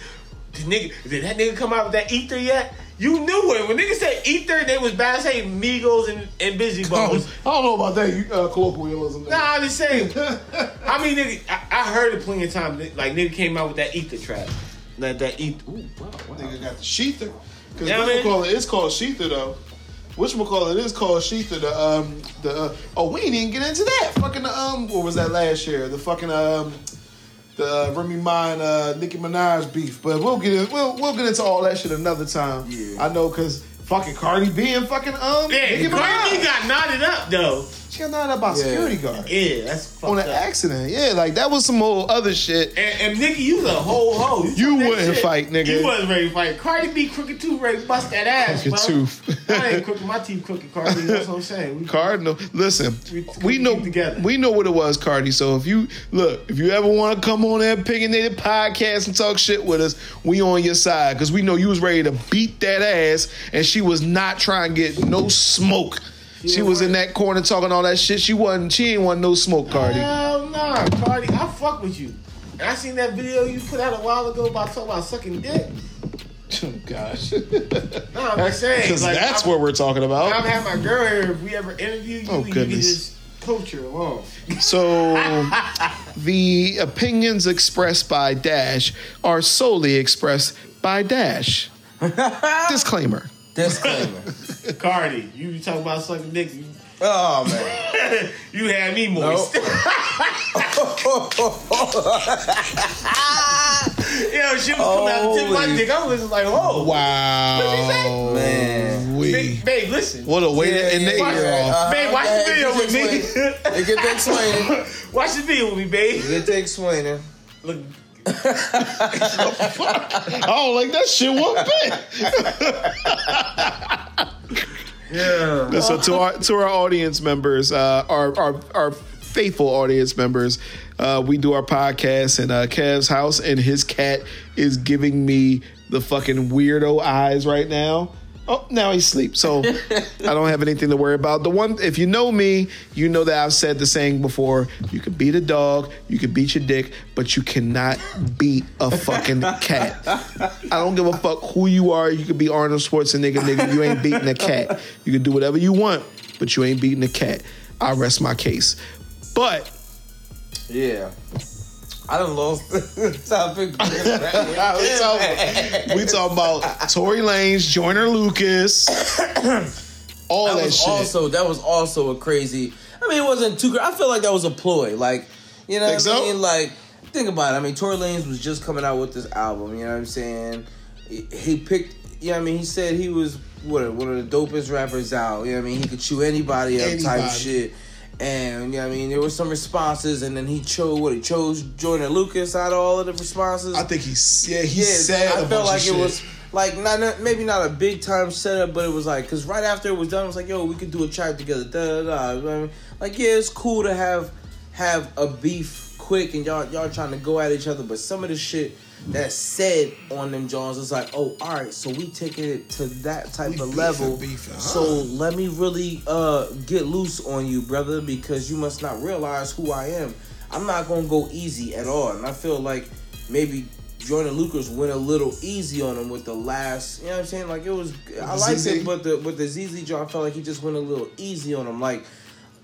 the nigga. Did that nigga come out with that Ether yet? You knew it. When niggas said Ether, they was bad say Migos and, and Bizzy Bones. I don't know about that. You, uh, colloquialism. Nah, I'm just saying. I mean, nigga, I, I heard it plenty of times. Like nigga came out with that Ether track. That that Ether. Ooh, wow, wow. Nigga got the sheether. Because Yeah, I which mean- call it is called sheether though. Which call it is called sheether. The um the uh, oh we didn't even get into that. Fucking um what was that last year? The fucking um the uh, Remy Ma and uh, Nicki Minaj beef. But we'll get in, we'll we'll get into all that shit another time. Yeah. I know because fucking Cardi B and fucking um Yeah, Nicki Cardi B Minaj. got knotted up though. She out by Yeah. security guard Yeah, that's fucked on an up. accident. Yeah, like that was some whole other shit. And, and Nicki, you was a whole hoe. You that wouldn't shit. fight, nigga. You wasn't ready to fight. Cardi B crooked tooth ready to bust that ass, Crooked bro. tooth. I ain't crooked. My teeth crooked, Cardi. That's what I'm saying. We- Cardinal. Listen, We- we, we know together. we know what it was, Cardi. So if you look, if you ever want to come on that opinionated podcast and talk shit with us, we on your side because we know you was ready to beat that ass, and she was not trying to get no smoke. She was in that corner talking all that shit. She wasn't. She ain't want no smoke, Cardi. Hell nah, Cardi. I fuck with you. And I seen that video you put out a while ago about talking about sucking dick. Oh, gosh, Nah, I'm just saying. because like, that's I'm, what we're talking about. I'm having my girl here. If we ever interview you, Oh, you goodness. just coach her along. So, the opinions expressed by Dash are solely expressed by Dash. Disclaimer. Disclaimer. Cardi, you talking about sucking dick? You, oh man. you had me moist. Yo, she was coming out the tip of my dick. I was just like, oh. Wow. Man. We. Babe, babe, listen. What a way Yeah, to end the yeah, year off. Uh-huh. Babe, watch Yeah, the video with me. explain. They get that explaining. watch the video with me, babe. Get that explaining. Look, I don't like that shit one bit. Yeah. so to our to our audience members, uh, our our our faithful audience members, uh, we do our podcast in uh, Kev's house, and his cat is giving me the fucking weirdo eyes right now. Oh, now he's asleep. So I don't have anything to worry about. The one, if you know me, you know that I've said the saying before: you can beat a dog, you can beat your dick, but you cannot beat a fucking cat. I don't give a fuck who you are. You could be Arnold Schwarzenegger, nigga. You ain't beating a cat. You can do whatever you want, but you ain't beating a cat. I rest my case. But Yeah. I done lost the topic. we talking about Tory Lanez, Joyner Lucas, all that that, was shit. also that was also a crazy. I mean, it wasn't too. I feel like that was a ploy. Like, you know, Think what I so? mean, like, think about it. I mean, Tory Lanez was just coming out with this album. You know what I'm saying? he, picked. Yeah, I mean, he said he was what one of the dopest rappers out. You know, what I mean, he could chew anybody up, type Anybody. of shit. And yeah, I mean, there were some responses, and then he chose what he chose Joyner Lucas out of all of the responses. I think he's yeah he yeah, said I felt like it shit. was like not, not maybe not a big time setup, but it was like because right after it was done, it was like yo, we could do a track together. Da da da. You know I mean? Like yeah, it's cool to have have a beef quick and y'all y'all trying to go at each other, but some of the shit that's said on them Jones it's like, oh, all right, so we taking it to that type We of beefing, level. beefing, huh? So let me really uh get loose on you, brother, because you must not realize who I am. I'm not gonna go easy at all, and I feel like maybe Joyner Lucas went a little easy on him with the last. You know what I'm saying? Like it was, I liked Zeze? it, but the with the Zeze I felt like he just went a little easy on him. Like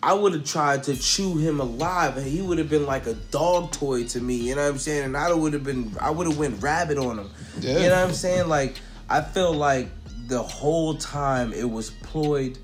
I would have tried to chew him alive, and he would have been like a dog toy to me. You know what I'm saying? And I would have been, I would have went rabbit on him. Yeah. You know what I'm saying? Like I feel like the whole time it was ployed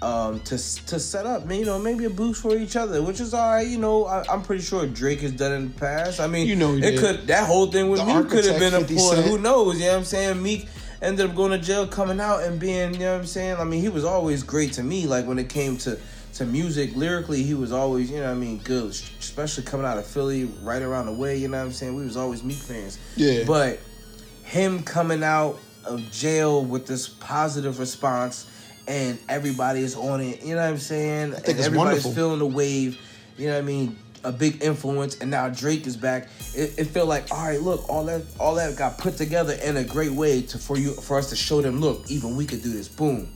um, to to set up, you know, maybe a boost for each other, which is all right. You know, I, I'm pretty sure Drake has done in the past. I mean, You know it did. could that whole thing with Meek could have been a ploy. Who knows? You know what I'm saying? Meek ended up going to jail, coming out and being, you know what I'm saying? I mean, he was always great to me. Like when it came to to music, lyrically, he was always, you know, what I mean, good. Especially coming out of Philly, right around the way. You know what I'm saying? We was always Meek fans. Yeah. But him coming out of jail with this positive response and everybody is on it, you know what I'm saying? think and everybody's wonderful. feeling the wave, you know what I mean? A big influence, and now Drake is back. It, it felt like, all right, look, all that, all that got put together in a great way to for you, for us to show them, look, even we could do this. Boom,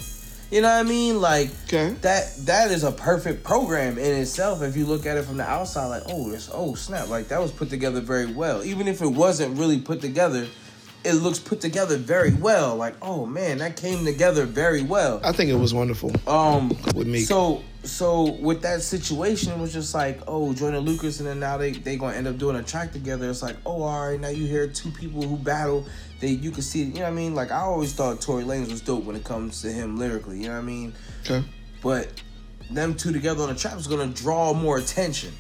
you know what I mean? Like Okay. that, that is a perfect program in itself. If you look at it from the outside, like, oh, it's, oh snap, like that was put together very well. Even if it wasn't really put together, it looks put together very well. Like, oh man, that came together very well. I think it was wonderful. Um, With Meek. So, so with that situation, it was just like, oh, Joyner Lucas, and then now they they gonna end up doing a track together. It's like, oh, all right, now you hear two people who battle. They you can see, you know what I mean? Like I always thought Tory Lanez was dope when it comes to him lyrically. You know what I mean? Okay. But them two together on a track was gonna draw more attention.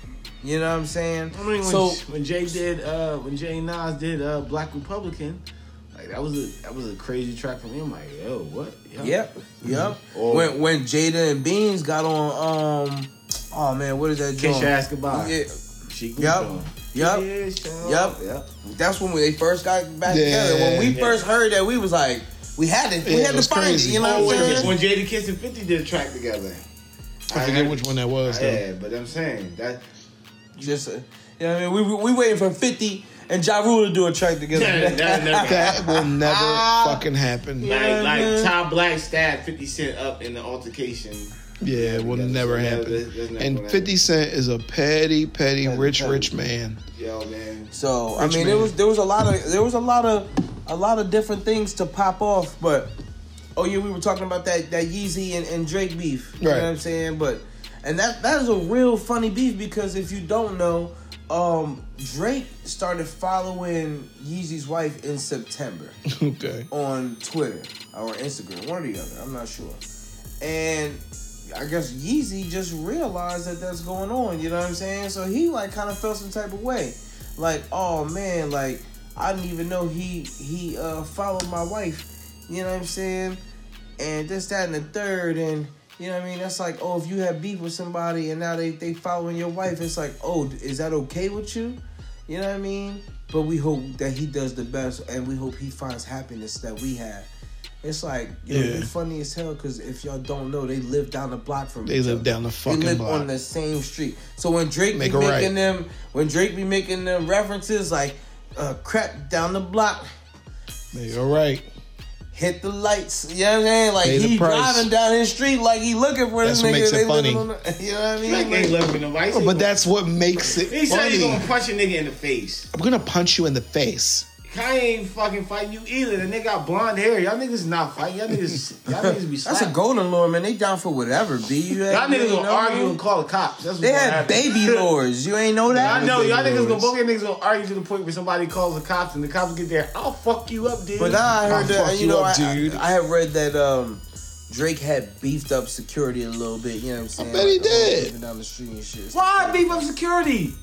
You know what I'm saying? I mean, when, so when Jay did, uh, when Jay Nas did uh, Black Republican, like that was a that was a crazy track for me. I'm like, yo, what? Yo. Yep, yep. Or- when when Jada and Beans got on, um, oh man, what is that? Kiss joint? Your Ass Goodbye. Yeah, She Yep. Yep. Yep. Yep. that's when we, they first got back Yeah. together. When we Yeah. first heard that, we was like, we had to, we Yeah, had it to find crazy. it. You know Oh, what I'm when, saying? when Jadakiss and 50 did a track together. I forget which one that was. Though. Yeah, but I'm saying that Just, uh, you know what I mean? We we, we waiting for Fifty and Ja Rule to do a track together. that, that never That will never Ah. fucking happen. Like, Yeah, like man. Top Black stabbed 50 Cent up in the altercation. Yeah, it will That's- never that's- happen. that's- that's never And gonna 50 Cent is a petty, petty, Petty, rich, petty. rich man. Yo, man. So I mean, man. there was there was a lot of there was a lot of a lot of different things to pop off, but oh yeah, we were talking about that that Yeezy and, and Drake beef. You Right. know what I'm saying? But and that that is a real funny beef because if you don't know, um, Drake started following Yeezy's wife in September Okay. on Twitter or Instagram, one or the other. I'm not sure. And I guess Yeezy just realized that that's going on. You know what I'm saying? So he like kind of felt some type of way, like, oh man, like I didn't even know he he uh followed my wife. You know what I'm saying? And this, that, and the third, and you know what I mean? That's like, oh, if you have beef with somebody and now they they following your wife, it's like, oh, is that okay with you? You know what I mean? But we hope that he does the best, and we hope he finds happiness that we have. It's like, yo, Yeah. you funny as hell because if y'all don't know, they live down the block from They each live other. down the fucking block. They live block. on the same street. So when Drake Make be it making right. them, when Drake be making them references like, uh, crap down the block, All right. hit the lights. You know what I'm saying? Like Pay he driving down his street like he looking for That's this what nigga. makes it They living funny. on the- you know what I mean? Drake ain't Like, living the vice. But that's what makes it He said he funny. gonna punch a nigga in the face. I'm gonna punch you in the face. Kanye ain't fucking fighting you either. The nigga got blonde hair. Y'all niggas not fighting. Y'all niggas, y'all niggas be that's a golden lord, man. They down for whatever. B, you Y'all you niggas ain't gonna know, argue man? and call the cops. That's what's They gonna had happen. baby lords. You ain't know that? I know y'all Baby niggas gonna lords. both niggas gonna argue to the point where somebody calls the cops and the cops get there. I'll fuck you up, dude. But now I I'll heard that fuck you you know up, I, dude. I, I had read that um, Drake had beefed up security a little bit. You know what I'm saying? I bet he Like, oh, did. Living down the street and shit. Why beef up security?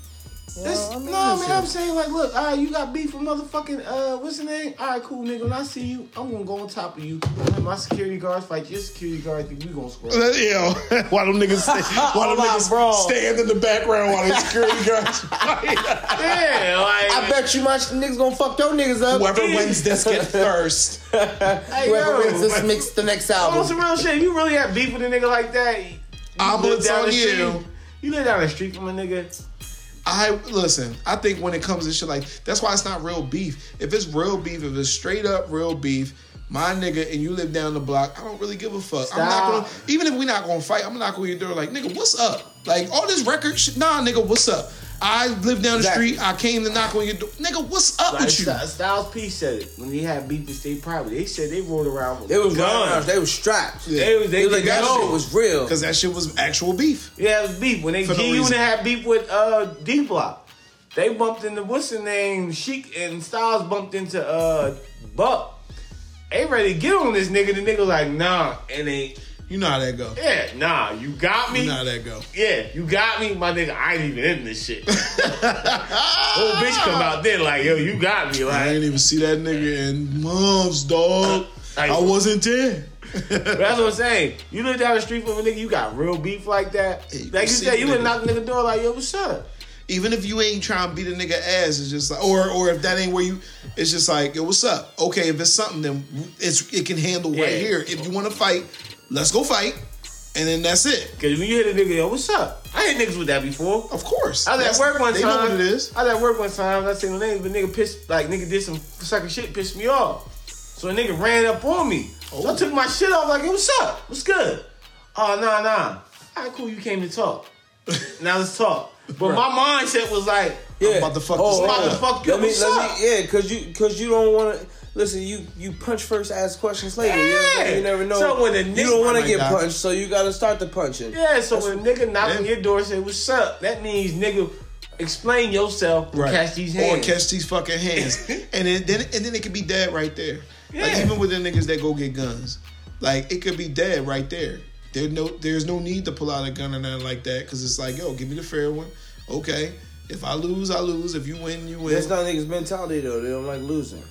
It's, I mean, no, man, listen. I'm saying like, look, all right, you got beef with motherfucking uh, what's the name? All right, cool, nigga. When I see you, I'm gonna go on top of you. Let my security guards fight your security guards. Think we gonna score. Yo, why them niggas, stay, why them niggas bro. stand in the background while the security guards fight? yeah, like I bet you my niggas gonna fuck your niggas up. Whoever wins this get first. hey, Whoever yo, wins this makes the next on album. some real shit. You really have beef with a nigga like that? You I'm live it's down on the you. You live down the street from a nigga. I listen. I think when it comes to shit like that's why it's not real beef. If it's real beef, if it's straight up real beef, my nigga, and you live down the block, I don't really give a fuck. I'm not gonna even if we're not gonna fight. I'm not gonna your door like nigga, what's up? Like all this record shit. Nah, nigga, what's up? I live down the Exactly. street. I came to knock on your door. Nigga, what's up Like with you? Styles P said it when he had beef with State Property. They said they rolled around with They was guns. guns. They was strapped. They was they, It was like that know. shit was real. Because that shit was actual beef. Yeah, it was beef. When they For no Unit had beef with uh D Block, they bumped into what's the name? Sheek and Styles bumped into uh Buck. They ready to get on this nigga. The nigga like, nah, and they You know how that go. yeah, nah, you got me. You know how that go. Yeah, you got me, my nigga. I ain't even in this shit. Old bitch come out there like, yo, you got me. I Like, didn't even see that nigga in months, dog. Like- I wasn't there. That's what I'm saying. You live down the street from a nigga, you got real beef like that. Hey, like you said, you would knock the nigga door like, yo, what's up? Even if you ain't trying to beat a nigga ass, it's just like, or or if that ain't where you, it's just like, yo, what's up? Okay, if it's something, then it's it can handle right Yeah. here. If you want to fight, let's go fight, and then that's it. Cause when you hit a nigga, yo, what's up? I hit niggas with that before. Of course, I was That's- at work one they time. know what it is. I was at work one time. Not saying no names, but nigga pissed like nigga did some sucker shit, pissed me off. So a nigga ran up on me. So I oh. took my shit off like, hey, what's up? What's good? Oh nah nah. All right, cool. You came to talk. now let's talk. But my mindset was like, Yeah. about to fuck oh, this oh, nigga oh. up. Fuck you, Let me, let me, yeah, cause you, cause you don't want to listen. You, you punch first, ask questions later. Yeah. you never know. So when the you don't want Oh to get God. punched, so you got to start the punching. yeah. So when a nigga knock on your door, and say what's up, that means nigga explain yourself. and Catch these hands. Or catch these fucking hands. and then, then and then it could be dead right there. Like even with the niggas that go get guns. Like it could be dead right there. There no there's no need to pull out a gun or nothing like that because it's like, yo, give me the fair one. Okay. If I lose, I lose. If you win, you win. That's not niggas' mentality though. They don't like losing.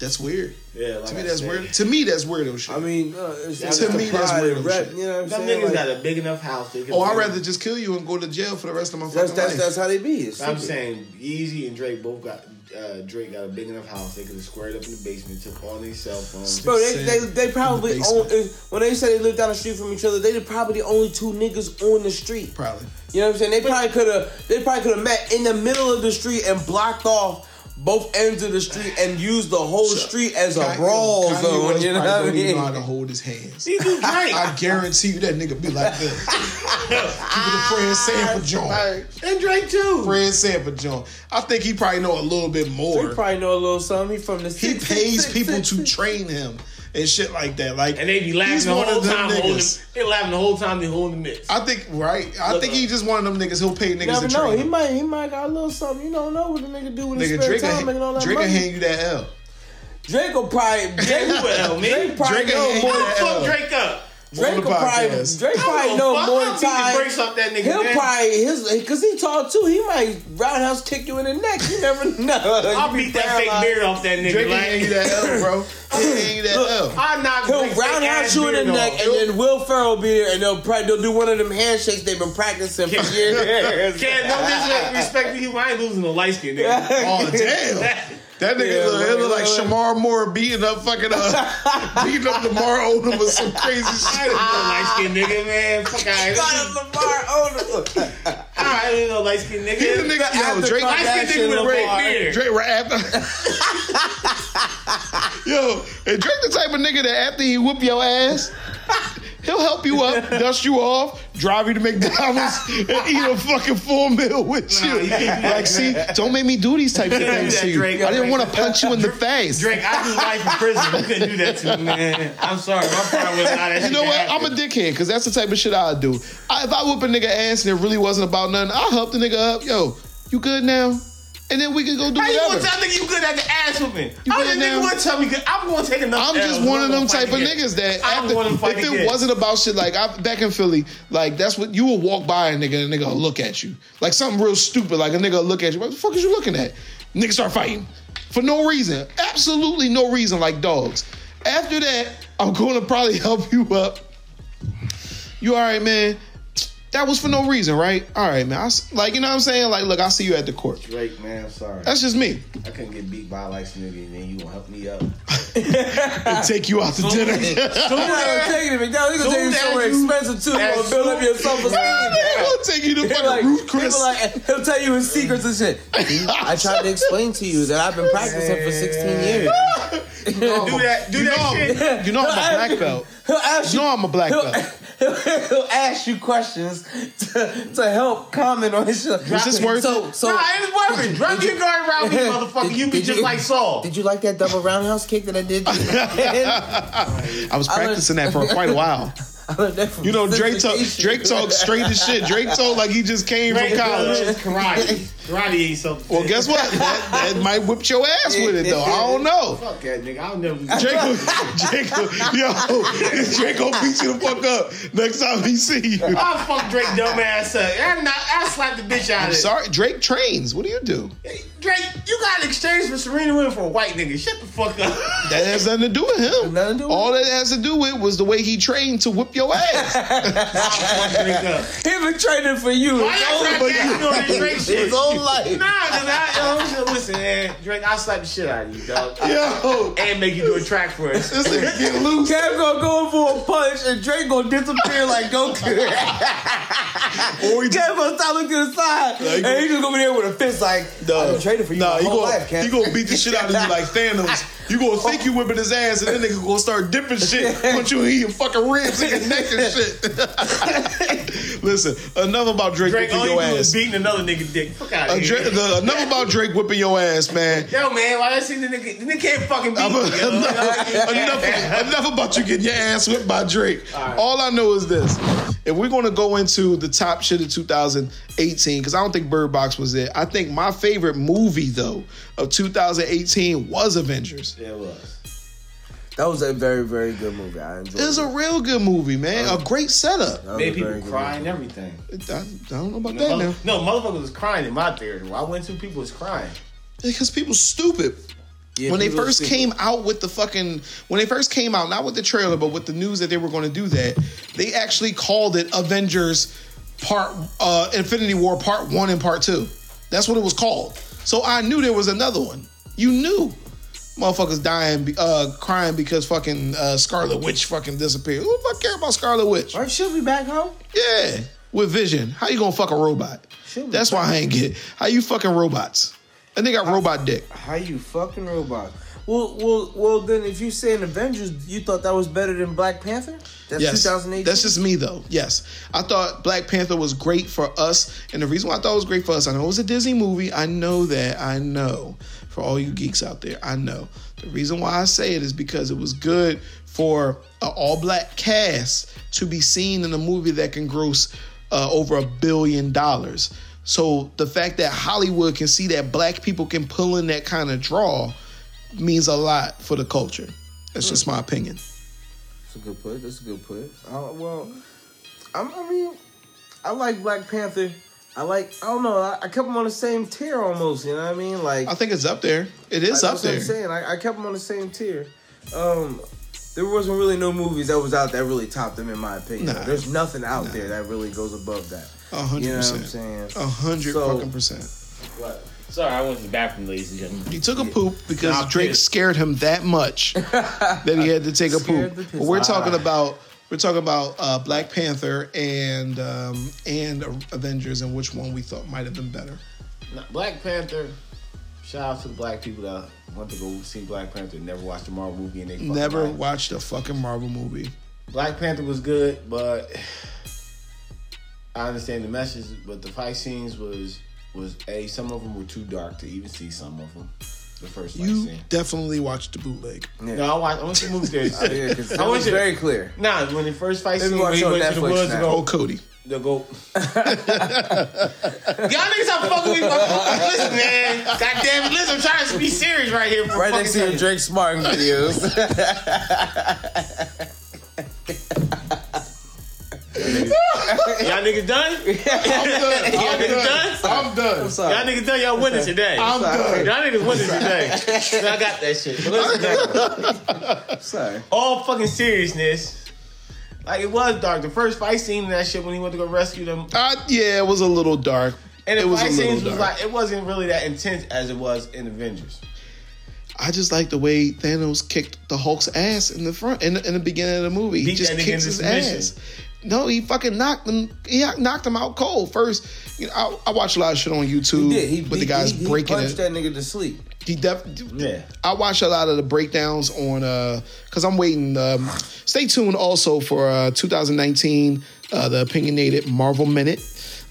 That's weird. Yeah, like To me, I that's said. weird. To me, that's weirdo shit. I mean, uh, it's Yeah, to me, that's pride weirdo rep. shit. You know what I'm Them saying? niggas Like, got a big enough house. They can oh, I'd rather just kill you and go to jail for the rest of my fucking that's that's life. that's how they be. It's I'm stupid. saying Yeezy and Drake both got uh, Drake got a big enough house. They could have squared up in the basement, took all these cell phones. Bro, they, they, they probably the own, when they said they live down the street from each other, they the probably the only two niggas on the street. Probably. You know what I'm saying? They probably could have they probably could have met in the middle of the street and blocked off both ends of the street and used the whole street as a Kanye- brawl Kanye zone. West You know what I don't even know how to hold his hands. He do. I guarantee you that nigga be like this. Keep it a Fred Sanford joint. and Drake too. Fred Sanford joint. I think he probably know a little bit more. probably know a little something. He from the He pays people to train him and shit like that. Like And they be laughing he's the one whole of them time. Holding, niggas. they laughing the whole time. They holding the mix. I think right. I Look think up. he just one of them niggas. He'll pay niggas Never to know. train. He him. might he might got a little something. You don't know what the nigga do with his spare Drake, time making all will, that Drake will money. hand you that L. Drake will probably Drake, will the me? Drake probably Drake know ain't more. that the fuck Drake up? Drake will probably podcast. Drake probably don't know fuck. more I'll beat the time. brakes off that nigga, He'll man. probably his because he tall too. He might roundhouse kick you in the neck. You never know. I'll beat that fake beard off that nigga. Drake like, hand you that L, bro. He'll hand you that L. I knock He'll Drake's fake roundhouse you in the neck, off. and then Will Ferrell will be there, and they'll probably they'll do one of them handshakes they've been practicing for years. Can't no disrespect to you. I ain't losing the light skin nigga. Oh damn. That nigga Yeah, look, it look like right, right. Shemar Moore beating up fucking uh, beating up Lamar Odom with some crazy I shit. ain't no light skin nigga, man. Fuck out Got here. Lamar Odom. I ain't no light skin He's the nigga. nigga, yo, After Drake, Light skin nigga with a red beard. Drake right after. Yo, and Drake the type of nigga that after he whoop your ass, he'll help you up, dust you off, drive you to McDonald's, and eat a fucking full meal with you. you can't do that, like, see, don't make me do these types of things to you. Drake. I didn't want to punch you in the face. Drake, I do life in prison. You couldn't do that to me, man. I'm sorry. My part was not that You know what? I'm a dickhead because that's the type of shit I'd do. I, if I whoop a nigga ass and it really wasn't about nothing, I'll help the nigga up. Yo, you good now? And then we can go do How you whatever. gonna tell nigga you good at the ass whooping? You I get didn't it think now? you would tell me. good- I'm to take another. I'm just L. one of them gonna type of again. niggas that I'm after, gonna fight if it again. wasn't about shit like I, back in Philly, like that's what you will walk by a nigga and a nigga will look at you like something real stupid, like a nigga will look at you. What the fuck is you looking at? Niggas start fighting for no reason, absolutely no reason, like dogs. After that, I'm going to probably help you up. You all right, man? That was for no reason, right? All right, man. I s like you know what I'm saying? Like, look, I'll see you at the court. Drake, man, I'm sorry. That's just me. I couldn't get beat by a light skinned nigga, and then you gonna help me up. And take you out to dinner. You're not gonna take it to McDonald's. You're gonna take Soon it somewhere you- expensive too. You're as gonna build up soon- your self esteem. I'll take you to fucking like, Ruth Chris. like, he'll tell you his secrets and shit. I tried to explain to you that I've been practicing for 16 years. Do that. Do you know, that I'm, shit. you know I'm a black belt. He'll ask You you. know I'm a black He'll, belt. he'll, he'll ask you questions to, to help comment on his shit. Was this worth so, it? So, nah, it's working. Drunk you going around me, motherfucker. Did- You be did just like Saul. Did you like that double roundhouse kick that I did? I was practicing that for quite a while. I learned that from You know, Drake talk. Drake talk straight as shit. Drake talk like he just came Drake from college. karate. Karate ain't something. Well, guess what? That, that might whip your ass with it though. I don't know. Fuck that nigga. I'll never. Drake, will- Drake, yo, Drake gonna beat you the fuck up next time he see you. I'll fuck Drake dumb ass up. I not. I slap the bitch out of it. Sorry, Drake trains. What do you do? Hey, Drake, you got an exchange for Serena Williams for a white nigga. Shut the fuck up. That has nothing to do with him. Nothing to do with All that has to do with was the way he trained to whip your ass. I'll fuck Drake up. He been training for you. Why y'all trying to but get you- me on this Drake shit? His whole life. Nah, cause I, yo, listen, man, Drake, I'll slap the shit out of you, dog. Yo, And make you do a track for us. this nigga get loose. Kev gonna go for a punch and Drake gonna disappear like Goku. Or he just Kev gonna stop looking to the side Like- and he just gonna be there with a fist like, I've been training for you Nah, my whole gonna, life, Kev. he gonna beat the shit out of you like Thanos. You gonna think you whipping his ass, and then nigga gonna start dipping shit, punch you in your fucking ribs and your neck and shit. Listen, enough about Drake, Drake, whipping oh, your do ass. beating another nigga dick. Fuck out of Dra- here. the- enough about Drake whipping your ass, man. Yo, man, why I see the nigga? The nigga can't fucking beat I'm- me, yo. enough, enough about you getting your ass whipped by Drake. All I know is this: if we're gonna go into the top shit of 2018, because I don't think Bird Box was it. I think my favorite movie though of 2018 was Avengers. Yeah, it was. That was a very, very good movie. I enjoyed It was a real good movie, man. A great setup. That was Made a people very good cry and everything. I, I don't know about that now. No, motherfuckers was crying in my theater. When I went to, people was crying. Because people stupid. Yeah, when they people first see- came out with the fucking when they first came out, not with the trailer, but with the news that they were going to do that, they actually called it Avengers Part uh Infinity War Part 1 and Part 2. That's what it was called. So I knew there was another one. You knew. Motherfuckers dying, uh, crying because fucking uh, Scarlet Witch fucking disappeared. Who the fuck care about Scarlet Witch? Right, she'll be back home. Yeah, with Vision. How you gonna fuck a robot? That's why I ain't get. How you fucking robots? And they got robot dick. How you fucking robot? Well, well, well. Then, if you say in Avengers, you thought that was better than Black Panther? That's Yes, 2018. that's just me though. Yes, I thought Black Panther was great for us, and the reason why I thought it was great for us, I know it was a Disney movie. I know that. I know. For all you geeks out there, I know. The reason why I say it is because it was good for an all-black cast to be seen in a movie that can gross uh, over a billion dollars. So the fact that Hollywood can see that black people can pull in that kind of draw means a lot for the culture. That's just my opinion. That's a good put. That's a good put. Uh, well, I'm, I mean, I like Black Panther. I like. I don't know. I, I kept them on the same tier almost. You know what I mean? Like I think it's up there. It is That's up what there. I'm saying. I, I kept them on the same tier. Um, there wasn't really no movies that was out that really topped them, in my opinion. Nah. There's nothing out there that really goes above that. A hundred You know what I'm saying? A hundred So- fucking percent. What? Sorry, I went to the bathroom, ladies and gentlemen. He took a poop because Nah, Drake scared him that much that he had to take a poop. But we're talking about we're talking about uh, Black Panther and um, and Avengers and which one we thought might have been better. Now, Black Panther. Shout out to the black people that went to go see Black Panther, never watched a Marvel movie, and they Never watched a fucking Marvel movie. Black Panther was good, but I understand the message. But the fight scenes was was a some of them were too dark to even see. Some of them, the first fight You scene. definitely watched the bootleg. Yeah. No, I watched. I went to the movie theater. Oh, yeah, because I that was very clear. Nah, when the first fight Maybe scene, watch when he it on went to the Netflix woods to now. go, Oh, Cody. They'll go. Y'all niggas stop fucking with me. Listen, man. Goddamn, it. Listen, I'm trying to be serious right here. For Right fucking next to your second. Drake Smartin videos. Y'all niggas done? I'm done. Y'all I'm niggas done. done? I'm done. sorry. Y'all niggas done? Y'all winning today. I'm done. Y'all niggas winning today. I got that shit. But listen, Sorry. all fucking seriousness. Like it was dark. The first fight scene in that shit when he went to go rescue them. Uh, yeah, it was a little dark. And the it was a fight little scenes was dark. like it wasn't really that intense as it was in Avengers. I just like the way Thanos kicked the Hulk's ass in the front in the, in the beginning of the movie. He just that nigga kicks his submission. ass. No, he fucking knocked him. He knocked him out cold. First, you know, I, I watch a lot of shit on YouTube He. He, with the he- guys he, breaking he punched it. that nigga to sleep. He def. Yeah. I watch a lot of the breakdowns on uh because I'm waiting. Um, stay tuned also for uh 2019 uh the opinionated Marvel minute.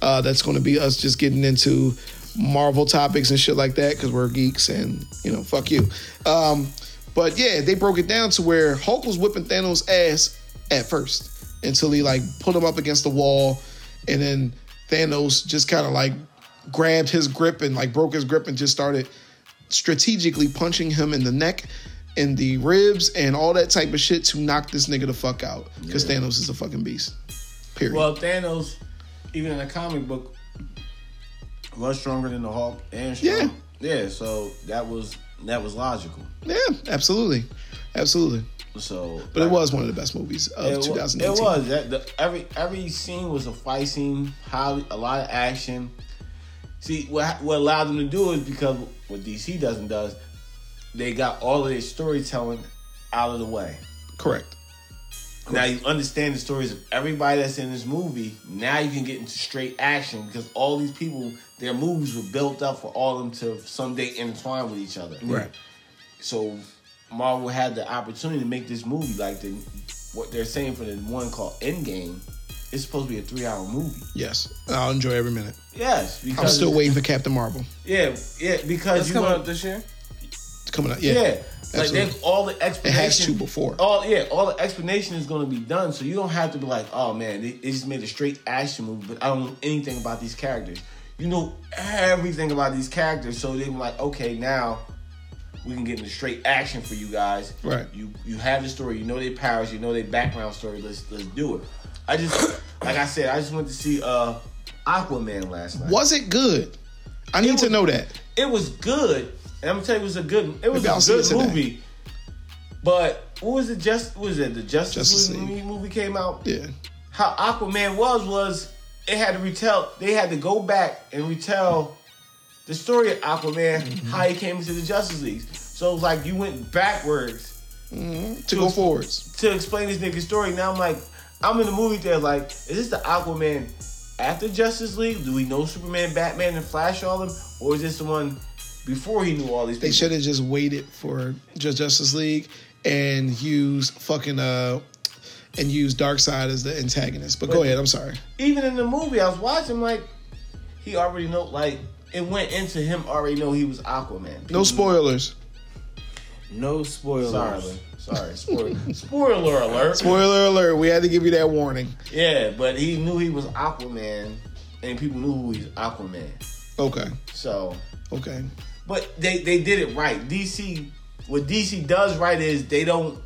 Uh, that's going to be us just getting into Marvel topics and shit like that because we're geeks and you know fuck you. Um, but yeah, they broke it down to where Hulk was whipping Thanos' ass at first until he like put him up against the wall, and then Thanos just kind of like grabbed his grip and like broke his grip and just started strategically punching him in the neck, and the ribs, and all that type of shit to knock this nigga the fuck out. Because Thanos is a fucking beast. Period. Well, Thanos, even in the comic book, was stronger than the Hulk and strong. yeah, Yeah. so that was that was logical. yeah, absolutely, absolutely. So, But it was one of the best movies of It, wa- 2018. it was that the, every every scene was a fight scene, how a lot of action. See what what allowed them to do is because what DC doesn't does, they got all of their storytelling out of the way. correct. Now you understand the stories of everybody that's in this movie. Now you can get into straight action because all these people, their movies were built up for all of them to someday intertwine with each other. Right. So Marvel had the opportunity to make this movie like the what they're saying for the one called Endgame. It's supposed to be a three-hour movie. Yes, I'll enjoy every minute. Yes, because I'm still waiting for Captain Marvel. Yeah, yeah, because That's you coming want- up this year. It's coming out. Yeah, Yeah, like absolutely. they all the explanation. It explanation. has to before. All yeah, all the explanation is going to be done, so you don't have to be like, oh man, they, they just made a straight action movie, but I don't know anything about these characters. You know everything about these characters, so they're like, okay, now we can get into straight action for you guys. Right. You you have the story, you know their powers, you know their background story. Let's let's do it. I just like I said, I just went to see uh Aquaman last night. Was it good? I need to know that. It was good. And I'm gonna tell you, it was a good. It was Maybe I'll a good movie. But what was it? Just was it the Justice, Justice League. movie came out? Yeah, How Aquaman was was it had to retell. They had to go back and retell the story of Aquaman, Mm-hmm. how he came into the Justice League. So it was like you went backwards to go forwards. to explain this nigga's story. Now I'm like, I'm in the movie theater. Like, is this the Aquaman after Justice League? Do we know Superman, Batman, and Flash all of them, or is this the one before he knew all these people? They should have just waited for Ju- Justice League and use fucking uh and use Darkseid as the antagonist. But go ahead. I'm sorry. even in the movie, I was watching like he already know like it went into him already know he was Aquaman. No spoilers. No spoilers. Sorry, sorry, spoiler, spoiler alert. Spoiler alert. We had to give you that warning. Yeah, but he knew he was Aquaman, and people knew who he's Aquaman. Okay. So, Okay. but they they did it right. DC, what DC does right is they don't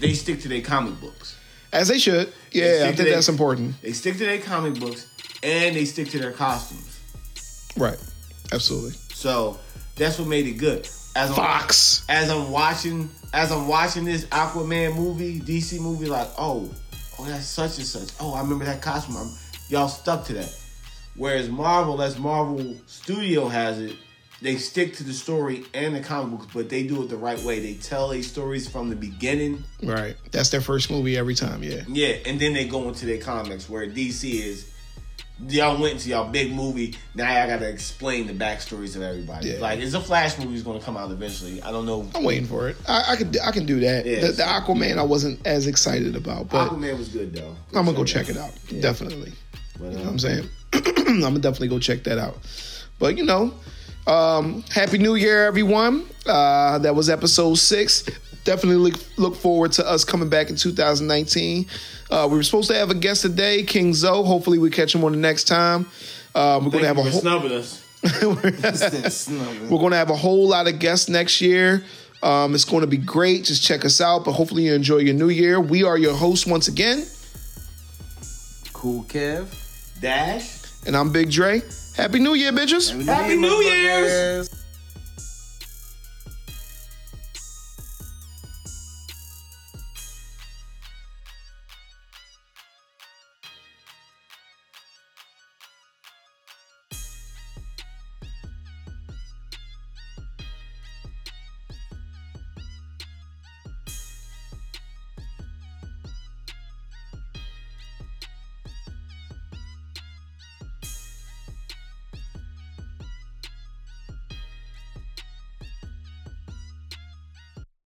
they stick to their comic books. As they should. They Yeah, I think to their- that's important. They stick to their comic books and they stick to their costumes. Right. Absolutely. So that's what made it good. As I'm, Fox. as I'm watching as I'm watching this Aquaman movie, DC movie, like, oh, oh, that's such and such. Oh, I remember that costume. I'm, y'all stuck to that. Whereas Marvel, as Marvel Studio has it, they stick to the story and the comic books, but they do it the right way. They tell these stories from the beginning, Right. That's their first movie every time. Yeah. yeah, and then they go into their comics. Where DC is, y'all went to y'all big movie. Now I gotta explain the backstories of everybody. Yeah. Like, is a Flash movie is gonna come out eventually. I don't know. I'm waiting for it. I, I could I can do that. Yeah, the, the so- Aquaman I wasn't as excited about, but Aquaman was good though. I'm gonna go check it out. Definitely. But, You know what I'm saying? I'm gonna definitely go check that out. But you know, um, happy New Year, everyone. Uh, that was episode six. Definitely look, look forward to us coming back in 2019. Uh, we were supposed to have a guest today, King Zoe. Hopefully, we catch him on the next time. Uh, we're going to have a for whole. snubbing us. We're going to have a whole lot of guests next year. Um, it's going to be great. Just check us out. But hopefully, you enjoy your new year. We are your hosts once again, Cool, Kev. Dash. and I'm Big Dre. Happy New Year, bitches. Happy New Year's. Motherfuckers.